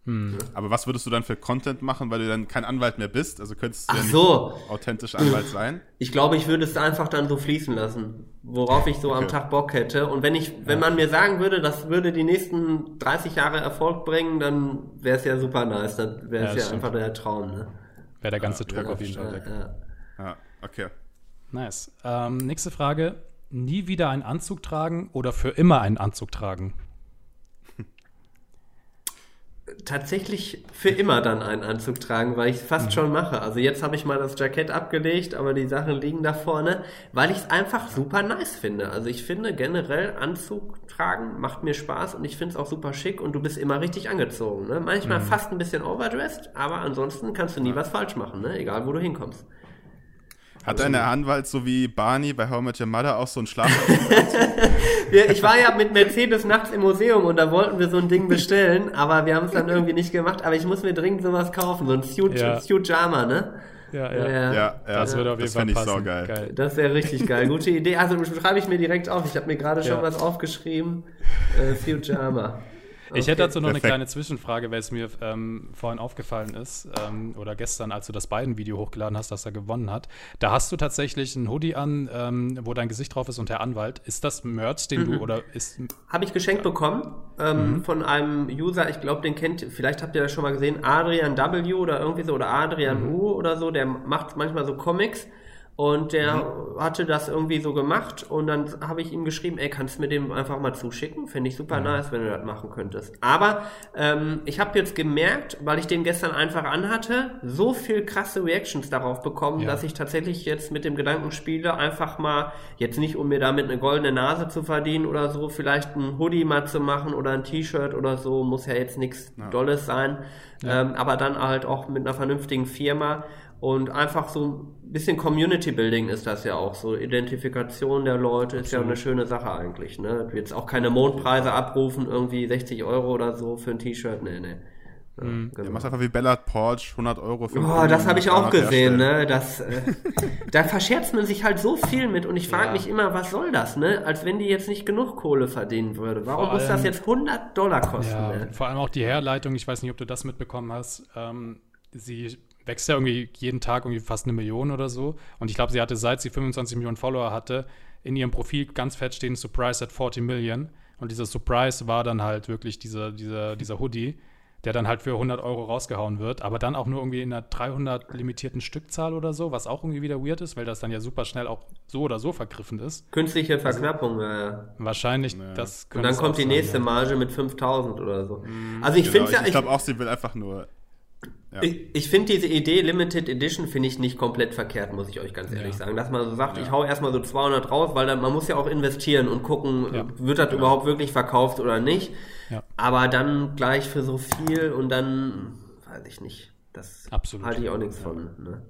Hm. Aber was würdest du dann für Content machen, weil du dann kein Anwalt mehr bist? Also könntest du ja so. authentisch Anwalt sein? Ich glaube, ich würde es einfach dann so fließen lassen, worauf ich so okay. am Tag Bock hätte. Und wenn ich, wenn ja. man mir sagen würde, das würde die nächsten 30 Jahre Erfolg bringen, dann wäre es ja super nice. Dann wäre es ja, ja einfach der Traum. Ne? Wäre der ganze Druck auf jeden Fall weg. Ja, okay. Nice. Ähm, nächste Frage. Nie wieder einen Anzug tragen oder für immer einen Anzug tragen? Tatsächlich für immer dann einen Anzug tragen, weil ich es fast mhm. schon mache. Also jetzt habe ich mal das Jackett abgelegt, aber die Sachen liegen da vorne, weil ich es einfach super nice finde. Also ich finde generell Anzug tragen macht mir Spaß und ich finde es auch super schick und du bist immer richtig angezogen. Ne? Manchmal mhm. fast ein bisschen overdressed, aber ansonsten kannst du nie was falsch machen, ne? egal wo du hinkommst. Hat deine Anwalt so wie Barney bei How Much Your Mother auch so einen Schlafanzug? <laughs> ich war ja mit Mercedes nachts im Museum und da wollten wir so ein Ding bestellen, aber wir haben es dann irgendwie nicht gemacht. Aber ich muss mir dringend sowas kaufen, so ein Suit, ja. Suit Jama, ne? Ja, ja. ja, ja. Das würde auf jeden Fall passen. Ich geil. geil. Das wäre richtig geil. Gute Idee. Also schreibe ich mir direkt auf. Ich habe mir gerade schon was aufgeschrieben. Äh, Suit Jama. Ich hätte dazu noch Perfekt. eine kleine Zwischenfrage, weil es mir ähm, vorhin aufgefallen ist, ähm, oder gestern, als du das Biden-Video hochgeladen hast, dass er gewonnen hat. Da hast du tatsächlich ein Hoodie an, ähm, wo dein Gesicht drauf ist und der Anwalt. Ist das Merch, den mhm. du, oder ist. Habe ich geschenkt bekommen ähm, mhm. von einem User, ich glaube, den kennt, vielleicht habt ihr das schon mal gesehen, Adrian W. oder irgendwie so, oder Adrian mhm. U. oder so, der macht manchmal so Comics. Und der mhm. hatte das irgendwie so gemacht und dann habe ich ihm geschrieben, ey, kannst du mir dem einfach mal zuschicken? Fände ich super mhm. nice, wenn du das machen könntest. Aber ähm, ich habe jetzt gemerkt, weil ich den gestern einfach anhatte, so viel krasse Reactions darauf bekommen, ja. dass ich tatsächlich jetzt mit dem Gedanken spiele, einfach mal, jetzt nicht um mir damit eine goldene Nase zu verdienen oder so, vielleicht ein Hoodie mal zu machen oder ein T-Shirt oder so, muss ja jetzt nichts ja. Dolles sein, ja. Ähm, aber dann halt auch mit einer vernünftigen Firma Und einfach so ein bisschen Community Building ist das ja auch. So Identifikation der Leute ist ja eine schöne Sache eigentlich. Ne? Jetzt auch keine Mondpreise abrufen, irgendwie 60 Euro oder so für ein T-Shirt. Nee, nee. Ja, mhm. genau. Der macht einfach wie Bellard Porsche, 100 Euro für Oh, das habe ich auch gesehen, ne? Das, äh, da verscherzt man sich halt so viel mit und ich frage ja. mich immer, was soll das, ne? Als wenn die jetzt nicht genug Kohle verdienen würde. Warum allem, muss das jetzt 100 Dollar kosten? Ja, ne? Vor allem auch die Herleitung, ich weiß nicht, ob du das mitbekommen hast. Ähm, sie wächst ja irgendwie jeden Tag irgendwie fast eine Million oder so. Und ich glaube, sie hatte, seit sie 25 Millionen Follower hatte, in ihrem Profil ganz fett stehen Surprise at 40 Million. Und dieser Surprise war dann halt wirklich dieser, dieser, dieser Hoodie der dann halt für 100 Euro rausgehauen wird, aber dann auch nur irgendwie in einer 300 limitierten Stückzahl oder so, was auch irgendwie wieder weird ist, weil das dann ja super schnell auch so oder so vergriffen ist. Künstliche also Verknappung, also, ja. Wahrscheinlich, ja. das Und dann kommt die nächste ja. Marge mit 5000 oder so. Mhm. Also ich genau, finde ja. Ich, ich glaube auch, sie will einfach nur ja. Ich, ich finde diese Idee Limited Edition finde ich nicht komplett verkehrt, muss ich euch ganz ehrlich ja. sagen. Dass man so sagt, ja. ich hau erstmal so 200 raus, weil dann, man muss ja auch investieren und gucken, wird das genau. überhaupt wirklich verkauft oder nicht. Aber dann gleich für so viel und dann, weiß ich nicht. Das Absolut. halte ich auch nichts von. Ne?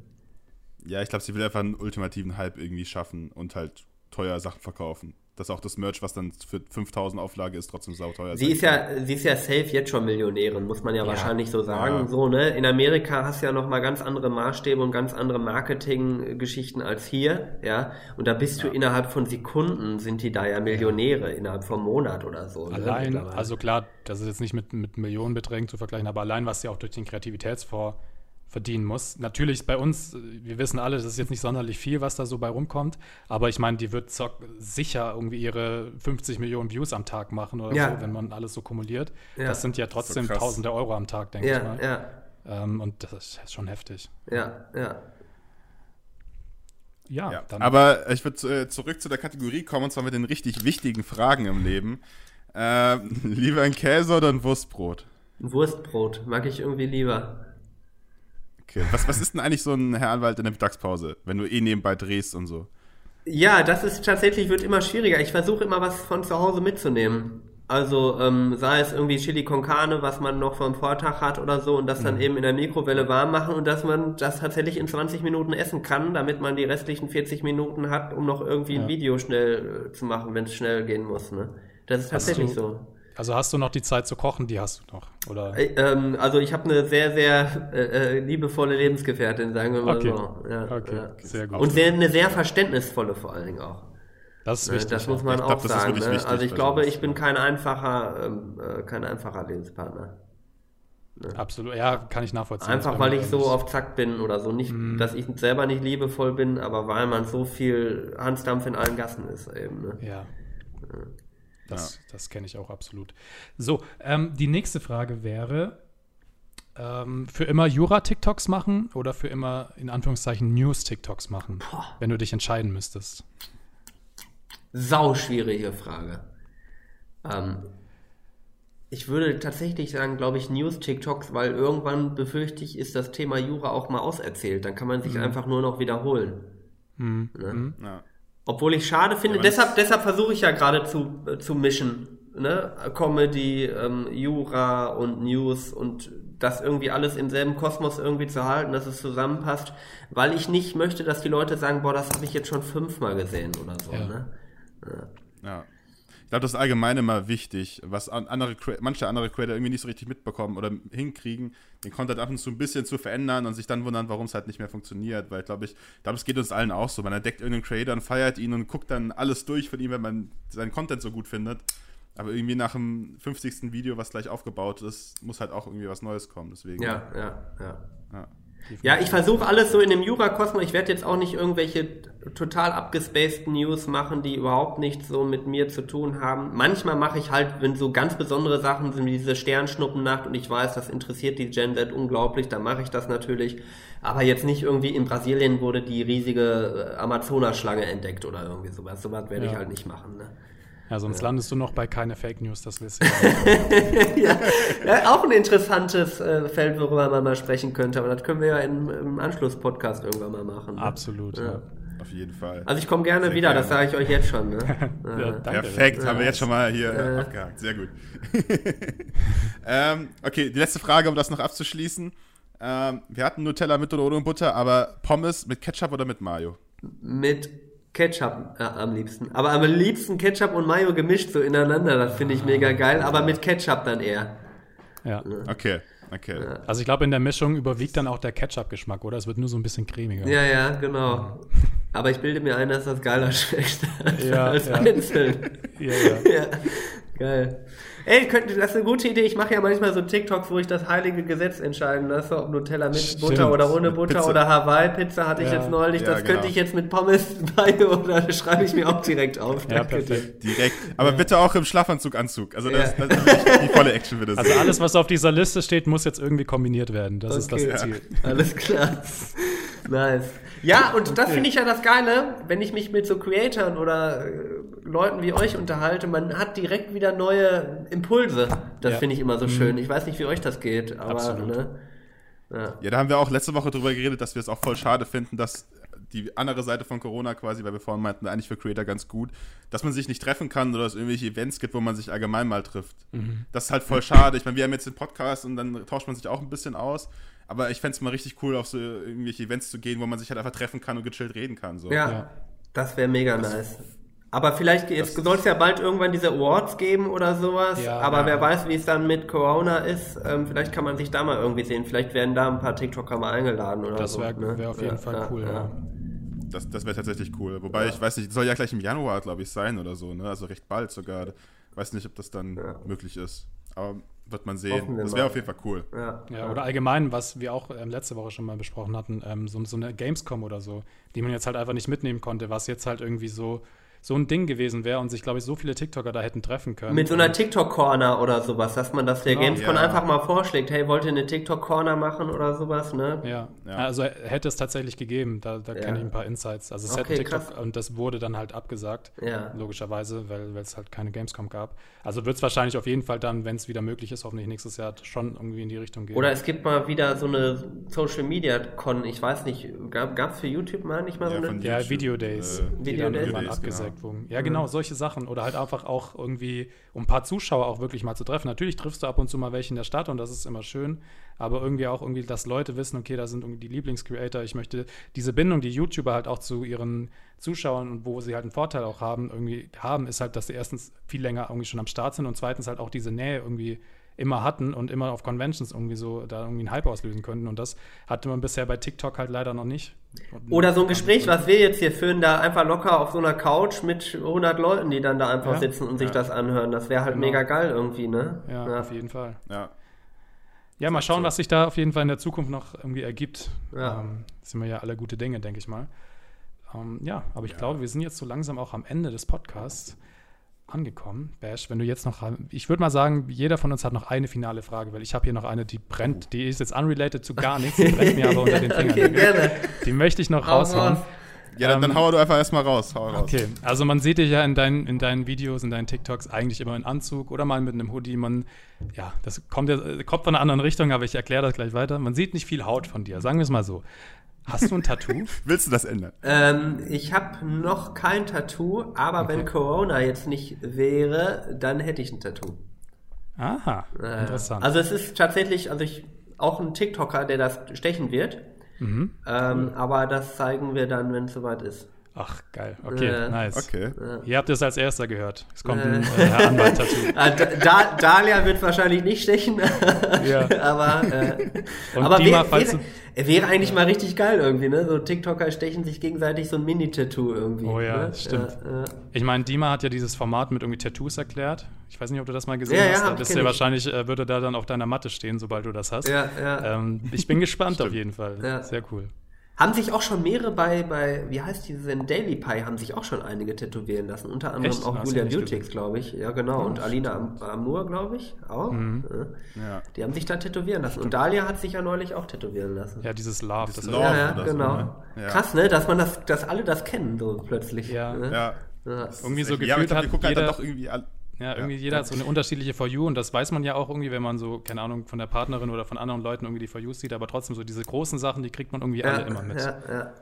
Ja, ich glaube, sie will einfach einen ultimativen Hype irgendwie schaffen und halt teuer Sachen verkaufen dass auch das Merch, was dann für 5000 Auflage ist, trotzdem sauteuer sie ist. Ja, sie ist ja safe jetzt schon Millionärin, muss man ja, ja. wahrscheinlich so sagen. Ja. So, ne? In Amerika hast du ja nochmal ganz andere Maßstäbe und ganz andere Marketinggeschichten als hier, ja. Und da bist ja. du innerhalb von Sekunden sind die da ja Millionäre, innerhalb vom Monat oder so. Ne, allein, ne? also klar, das ist jetzt nicht mit, mit Millionenbeträgen zu vergleichen, aber allein, was sie auch durch den Kreativitätsfonds verdienen muss. Natürlich bei uns, wir wissen alle, das ist jetzt nicht sonderlich viel, was da so bei rumkommt, aber ich meine, die wird sicher irgendwie ihre 50 Millionen Views am Tag machen oder ja. so, wenn man alles so kumuliert. Ja. Das sind ja trotzdem so tausende Euro am Tag, denke ja, ich mal. Ja. Ähm, und das ist schon heftig. Ja, ja. Ja, ja. aber ich würde äh, zurück zu der Kategorie kommen, und zwar mit den richtig wichtigen Fragen im Leben. Äh, <laughs> lieber ein Käse oder ein Wurstbrot? Ein Wurstbrot mag ich irgendwie lieber. Okay. Was, was ist denn eigentlich so ein Herr Anwalt in der Mittagspause, wenn du eh nebenbei drehst und so? Ja, das ist tatsächlich, wird immer schwieriger. Ich versuche immer was von zu Hause mitzunehmen. Also ähm, sei es irgendwie Chili con Carne, was man noch vom Vortag hat oder so und das dann mhm. eben in der Mikrowelle warm machen und dass man das tatsächlich in 20 Minuten essen kann, damit man die restlichen 40 Minuten hat, um noch irgendwie ja. ein Video schnell äh, zu machen, wenn es schnell gehen muss. Ne? Das ist tatsächlich so. Also hast du noch die Zeit zu kochen, die hast du noch, oder? Äh, ähm, also ich habe eine sehr, sehr äh, äh, liebevolle Lebensgefährtin, sagen wir mal okay. so. Ja, okay, ja. sehr gut. Und sehr, eine sehr verständnisvolle vor allen Dingen auch. Das ist ne, wichtig. Das muss man ich auch glaub, sagen. Ne? Wichtig, also ich glaube, ich bin kein einfacher, ähm, äh, kein einfacher Lebenspartner. Ne? Absolut, ja, kann ich nachvollziehen. Einfach weil ich so auf Zack bin oder so. Nicht, mm. dass ich selber nicht liebevoll bin, aber weil man so viel Hansdampf in allen Gassen ist eben. Ne? Ja. Das, ja. das kenne ich auch absolut. So, ähm, die nächste Frage wäre: ähm, Für immer Jura-TikToks machen oder für immer in Anführungszeichen News-TikToks machen, Boah. wenn du dich entscheiden müsstest? Sau schwierige Frage. Ähm, ich würde tatsächlich sagen, glaube ich, News-TikToks, weil irgendwann befürchte ich, ist das Thema Jura auch mal auserzählt. Dann kann man sich mhm. einfach nur noch wiederholen. Mhm. Ne? Mhm. Ja. Obwohl ich schade finde, ja, deshalb, deshalb versuche ich ja gerade zu, äh, zu mischen. Ne? Comedy, ähm, Jura und News und das irgendwie alles im selben Kosmos irgendwie zu halten, dass es zusammenpasst, weil ich nicht möchte, dass die Leute sagen, boah, das habe ich jetzt schon fünfmal gesehen oder so. Ja. Ne? ja. ja glaube, das ist allgemein immer wichtig, was andere, manche andere Creator irgendwie nicht so richtig mitbekommen oder hinkriegen, den Content ab und zu ein bisschen zu verändern und sich dann wundern, warum es halt nicht mehr funktioniert. Weil, glaube ich, glaube, es geht uns allen auch so. Man entdeckt irgendeinen Creator und feiert ihn und guckt dann alles durch von ihm, wenn man seinen Content so gut findet. Aber irgendwie nach dem 50. Video, was gleich aufgebaut ist, muss halt auch irgendwie was Neues kommen. Deswegen. Ja, ja, ja. ja. Ja, ich versuche alles so in dem Jura-Kosmos. Ich werde jetzt auch nicht irgendwelche total abgespaceden News machen, die überhaupt nichts so mit mir zu tun haben. Manchmal mache ich halt, wenn so ganz besondere Sachen sind, wie diese Sternschnuppennacht und ich weiß, das interessiert die Gen Z unglaublich, dann mache ich das natürlich. Aber jetzt nicht irgendwie in Brasilien wurde die riesige äh, Amazonaschlange entdeckt oder irgendwie sowas. Sowas werde ja. ich halt nicht machen. Ne? Ja, sonst ja. landest du noch bei keine Fake News, das wisst <laughs> ihr. ja. ja, auch ein interessantes äh, Feld, worüber man mal sprechen könnte, aber das können wir ja im, im Anschluss-Podcast irgendwann mal machen. Ne? Absolut, ja. Auf jeden Fall. Also ich komme gerne Sehr wieder, gerne. das sage ich euch jetzt schon. Ne? <laughs> ja, Perfekt, haben wir jetzt schon mal hier äh, abgehakt. Sehr gut. <laughs> ähm, okay, die letzte Frage, um das noch abzuschließen. Ähm, wir hatten Nutella mit oder ohne Butter, aber Pommes mit Ketchup oder mit Mayo? Mit Ketchup äh, am liebsten. Aber am liebsten Ketchup und Mayo gemischt so ineinander. Das finde ich mega geil. Aber mit Ketchup dann eher. Ja. Okay. Okay. Also ich glaube, in der Mischung überwiegt dann auch der Ketchup-Geschmack, oder? Es wird nur so ein bisschen cremiger. Ja, ja, genau. Aber ich bilde mir ein, dass das geiler <laughs> schmeckt als, ja, als ja. einzeln. Ja, ja. <laughs> ja. Geil. Ey, könnt, das ist eine gute Idee. Ich mache ja manchmal so TikToks, wo ich das heilige Gesetz entscheiden lasse, ob Nutella mit Stimmt. Butter oder ohne Butter Pizza. oder Hawaii-Pizza hatte ich jetzt neulich. das genau. könnte ich jetzt mit Pommes <laughs> bei oder schreibe ich mir auch direkt auf. Ja, perfekt. Direkt. Aber bitte auch im Schlafanzug-Anzug. Also das, das ist die volle Action für das. Also alles, was auf dieser Liste steht, muss jetzt irgendwie kombiniert werden. Das okay. ist das Ziel. <laughs> Alles klar. nice. Ja, und das finde ich ja das Geile, wenn ich mich mit so Creatoren oder äh, Leuten wie euch unterhalte, man hat direkt wieder neue Impulse. Das ja. finde ich immer so mhm. schön. Ich weiß nicht, wie euch das geht, aber Absolut. Ne? Ja. ja, da haben wir auch letzte Woche drüber geredet, dass wir es auch voll schade finden, dass die andere Seite von Corona quasi, weil wir vorhin meinten, eigentlich für Creator ganz gut, dass man sich nicht treffen kann oder es irgendwelche Events gibt, wo man sich allgemein mal trifft. Mhm. Das ist halt voll schade. Ich meine, wir haben jetzt den Podcast und dann tauscht man sich auch ein bisschen aus. Aber ich fände es mal richtig cool, auf so irgendwelche Events zu gehen, wo man sich halt einfach treffen kann und gechillt reden kann. So. Ja, ja. das wäre mega das, nice. Aber vielleicht, jetzt soll es ja bald irgendwann diese Awards geben oder sowas. Ja, aber ja. wer weiß, wie es dann mit Corona ist. Ähm, vielleicht kann man sich da mal irgendwie sehen. Vielleicht werden da ein paar TikToker mal eingeladen oder das so. Das wäre ne? wär auf jeden Fall cool, ja. Das, das wäre tatsächlich cool. Wobei, ich weiß nicht, soll ja gleich im Januar, glaube ich, sein oder so, ne? Also recht bald sogar. Ich weiß nicht, ob das dann möglich ist. Aber wird man sehen. Das wäre auf jeden Fall cool. Ja. ja. oder allgemein, was wir auch ähm, letzte Woche schon mal besprochen hatten, ähm, so, so, eine Gamescom oder so, die man jetzt halt einfach nicht mitnehmen konnte, was jetzt halt irgendwie so so ein Ding gewesen wäre und sich, glaube ich, so viele TikToker da hätten treffen können. Mit so einer TikTok-Corner oder sowas, dass man das der genau, Gamescom ja. einfach mal vorschlägt, hey, wollt ihr eine TikTok-Corner machen oder sowas, ne? Ja, ja. also hätte es tatsächlich gegeben, da, da ja. kenne ich ein paar Insights. Also es okay, hätte TikTok krass. und das wurde dann halt abgesagt, logischerweise, weil es halt keine Gamescom gab. Also wird es wahrscheinlich auf jeden Fall dann, wenn es wieder möglich ist, hoffentlich nächstes Jahr schon irgendwie in die Richtung gehen. Oder es gibt mal wieder so eine Social Media Con, ich weiß nicht, gab es für YouTube mal nicht mal so eine? Ja, Video Days, äh, die Video dann Days, irgendwann genau. abgesagt wurden. Ja, genau, solche Sachen. Oder halt einfach auch irgendwie, um ein paar Zuschauer auch wirklich mal zu treffen. Natürlich triffst du ab und zu mal welche in der Stadt und das ist immer schön. Aber irgendwie auch irgendwie, dass Leute wissen, okay, da sind irgendwie die Lieblingscreator. Ich möchte diese Bindung, die YouTuber halt auch zu ihren Zuschauern und wo sie halt einen Vorteil auch haben, irgendwie haben, ist halt, dass sie erstens viel länger irgendwie schon am Start sind und zweitens halt auch diese Nähe irgendwie immer hatten und immer auf Conventions irgendwie so da irgendwie einen Hype auslösen könnten. Und das hatte man bisher bei TikTok halt leider noch nicht. Oder so ein Gespräch, was wir jetzt hier führen, da einfach locker auf so einer Couch mit 100 Leuten, die dann da einfach ja, sitzen und sich das anhören. Das wäre halt genau. mega geil irgendwie, ne? Ja, ja, auf jeden Fall. Ja. Ja, mal schauen, was sich da auf jeden Fall in der Zukunft noch irgendwie ergibt. Ja. Ähm, sind wir ja alle gute Dinge, denke ich mal. Ähm, ja, aber ich glaube, wir sind jetzt so langsam auch am Ende des Podcasts angekommen. Bash, wenn du jetzt noch, ich würde mal sagen, jeder von uns hat noch eine finale Frage, weil ich habe hier noch eine, die brennt, oh. die ist jetzt unrelated zu gar nichts, die brennt mir aber unter den <laughs> Fingern. okay, gerne. Die möchte ich noch raushauen. Ja, dann, dann ähm, hau du einfach erstmal raus. Hau raus. Okay, also man sieht dich ja in deinen, in deinen Videos, in deinen TikToks eigentlich immer in Anzug oder mal mit einem Hoodie. Man, ja, das kommt, ja, kommt von einer anderen Richtung, aber ich erkläre das gleich weiter. Man sieht nicht viel Haut von dir, sagen wir es mal so. Hast du ein Tattoo? <laughs> Willst du das ändern? Ähm, ich habe noch kein Tattoo, aber okay. wenn Corona jetzt nicht wäre, dann hätte ich ein Tattoo. Aha, äh, interessant. Also es ist tatsächlich, also ich auch ein TikToker, der das stechen wird. Mhm. Ähm, aber das zeigen wir dann, wenn es soweit ist. Ach, geil. Okay, äh, nice. Okay. Ihr habt es als erster gehört. Es kommt ein äh, Herr Anwalt-Tattoo. <laughs> Ah, da, Dalia wird wahrscheinlich nicht stechen. <laughs> ja. <laughs> aber äh, aber Dima, wär, wäre, wäre eigentlich mal richtig geil irgendwie, ne? So TikToker stechen sich gegenseitig so ein Mini-Tattoo irgendwie. Oh ja, ne? stimmt. Ja, ich meine, Dima hat ja dieses Format mit irgendwie Tattoos erklärt. Ich weiß nicht, ob du das mal gesehen ja, hast. Ja, da bist du wahrscheinlich, äh, würde da dann auf deiner Matte stehen, sobald du das hast. Ja, ja. Ähm, ich bin gespannt auf jeden Fall. Ja. Sehr cool. Haben sich auch schon mehrere bei, bei wie heißt diese denn, Daily Pie, haben sich auch schon einige tätowieren lassen. Unter anderem Echt? auch Hast Julia Beautix, glaube ich. Ja, genau. Oh, und Alina Am Amur, glaube ich, auch. Mhm. Ja. Die haben sich da tätowieren lassen. Und Dalia hat sich ja neulich auch tätowieren lassen. Ja, dieses Love. Das Love ja, ja genau. So, ne? ja. Krass, ne? Dass man das, dass alle das kennen, so plötzlich. Ja. Ne? ja. Irgendwie so gefühlt ja, aber ich glaub, hat gucken jeder, halt doch irgendwie alle ja, irgendwie ja. jeder hat so eine unterschiedliche For You und das weiß man ja auch irgendwie, wenn man so, keine Ahnung, von der Partnerin oder von anderen Leuten irgendwie die For You sieht, aber trotzdem so diese großen Sachen, die kriegt man irgendwie ja, alle immer mit. Ja, ja.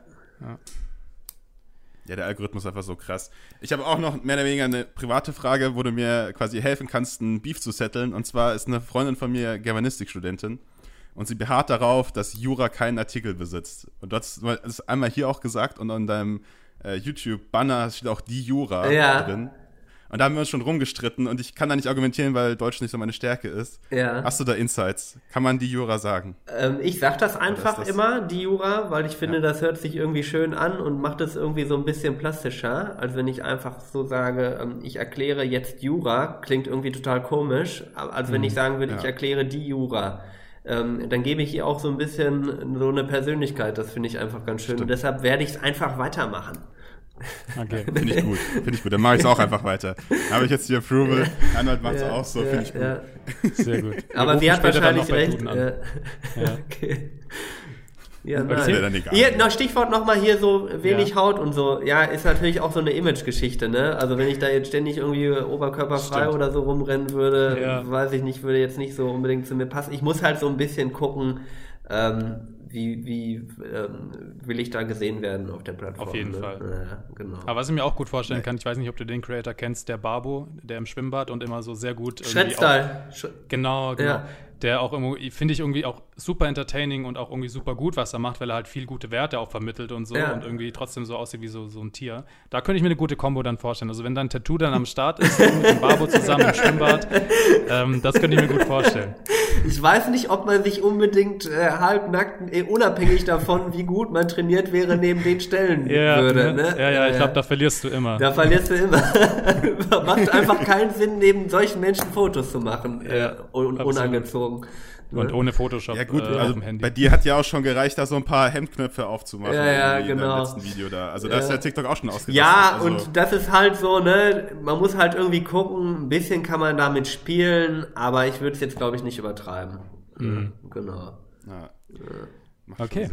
ja. Ja, der Algorithmus ist einfach so krass. Ich habe auch noch mehr oder weniger eine private Frage, wo du mir quasi helfen kannst, einen Beef zu setteln. Und zwar ist eine Freundin von mir Germanistikstudentin. und sie beharrt darauf, dass Jura keinen Artikel besitzt. Und du hast es einmal hier auch gesagt und an deinem äh, YouTube-Banner steht auch die Jura ja. drin. Und da haben wir uns schon rumgestritten und ich kann da nicht argumentieren, weil Deutsch nicht so meine Stärke ist. Ja. Hast du da Insights? Kann man die Jura sagen? Ähm, ich sag das einfach das? immer, die Jura, weil ich finde, ja. das hört sich irgendwie schön an und macht es irgendwie so ein bisschen plastischer, als wenn ich einfach so sage, ähm, ich erkläre jetzt Jura, klingt irgendwie total komisch, als wenn mhm. ich sagen würde, ja. ich erkläre die Jura. Ähm, dann gebe ich ihr auch so ein bisschen so eine Persönlichkeit. Das finde ich einfach ganz schön. Stimmt. Und deshalb werde ich es einfach weitermachen. Okay. <laughs> Finde ich gut. Finde ich gut. Dann mache ich es auch einfach weiter. Habe ich jetzt die Approval. Arnold macht es ja, auch so. Finde ich gut. Ja. Sehr gut. <laughs> Aber sie hat wahrscheinlich recht. Ja. <laughs> Okay. Ja, nein. Hier, noch Stichwort nochmal hier so wenig ja. Haut und so. Ja, ist natürlich auch so eine Image-Geschichte, ne? Also wenn ich da jetzt ständig irgendwie oberkörperfrei Stimmt. oder so rumrennen würde, ja. weiß ich nicht, würde jetzt nicht so unbedingt zu mir passen. Ich muss halt so ein bisschen gucken, ähm, wie, wie ähm, will ich da gesehen werden auf der Plattform. Auf jeden ne? Fall. Ja, genau. Aber was ich mir auch gut vorstellen kann, ich weiß nicht, ob du den Creator kennst, der Babo, der im Schwimmbad und immer so sehr gut. Schretztal. Genau, genau. Ja der auch finde ich irgendwie auch super entertaining und auch irgendwie super gut, was er macht, weil er halt viel gute Werte auch vermittelt und so ja. und irgendwie trotzdem so aussieht wie so, so ein Tier. Da könnte ich mir eine gute Kombo dann vorstellen. Also wenn dein Tattoo dann am Start ist, mit dem Barbo zusammen im Schwimmbad, ähm, das könnte ich mir gut vorstellen. Ich weiß nicht, ob man sich unbedingt äh, halbnackt, äh, unabhängig davon, wie gut man trainiert wäre, neben den Stellen ja, würde. Ne? Ja, ja, ich glaube, da verlierst du immer. Da verlierst du immer. <laughs> Macht einfach keinen Sinn, neben solchen Menschen Fotos zu machen, äh, un unangezogen. Augen. Und ne? ohne Photoshop ja, gut, äh, also Bei dir hat ja auch schon gereicht, da so ein paar Hemdknöpfe aufzumachen. Ja, ja, genau. Im letzten Video da. Also da ja. ist ja TikTok auch schon ausgedacht. Ja, also. und das ist halt so, ne, man muss halt irgendwie gucken, ein bisschen kann man damit spielen, aber ich würde es jetzt, glaube ich, nicht übertreiben. Mhm. Genau. Ja. Okay.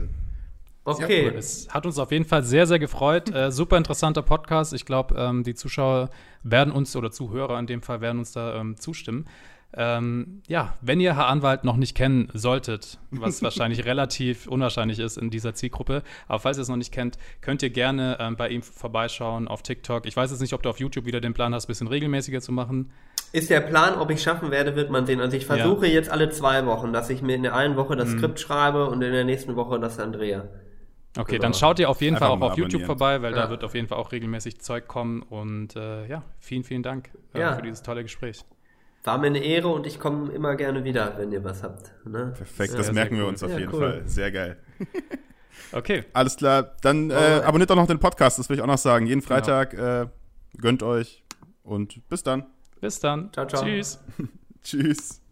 Okay. Cool. Es hat uns auf jeden Fall sehr, sehr gefreut. Äh, super interessanter Podcast. Ich glaube, ähm, die Zuschauer werden uns, oder Zuhörer in dem Fall, werden uns da ähm, zustimmen. Ähm, ja, wenn ihr Herr Anwalt noch nicht kennen solltet, was <laughs> wahrscheinlich relativ unwahrscheinlich ist in dieser Zielgruppe, aber falls ihr es noch nicht kennt, könnt ihr gerne ähm, bei ihm vorbeischauen auf TikTok. Ich weiß jetzt nicht, ob du auf YouTube wieder den Plan hast, ein bisschen regelmäßiger zu machen. Ist der Plan, ob ich schaffen werde, wird man sehen. Also ich versuche ja. jetzt alle zwei Wochen, dass ich mir in der einen Woche das mhm. Skript schreibe und in der nächsten Woche das dann drehe. Okay, genau. dann schaut ihr auf jeden Einfach Fall auch auf YouTube vorbei, weil ja. da wird auf jeden Fall auch regelmäßig Zeug kommen. Und äh, ja, vielen, vielen Dank äh, ja. für dieses tolle Gespräch. War mir eine Ehre und ich komme immer gerne wieder, wenn ihr was habt. Ne? Perfekt, das merken wir uns auf ja, jeden cool. Fall. Sehr geil. <laughs> okay. Alles klar, dann äh, abonniert doch noch den Podcast, das will ich auch noch sagen. Jeden genau. Freitag genau. äh, gönnt euch und bis dann. Bis dann. Ciao, ciao. Tschüss. <laughs> <laughs> Tschüss.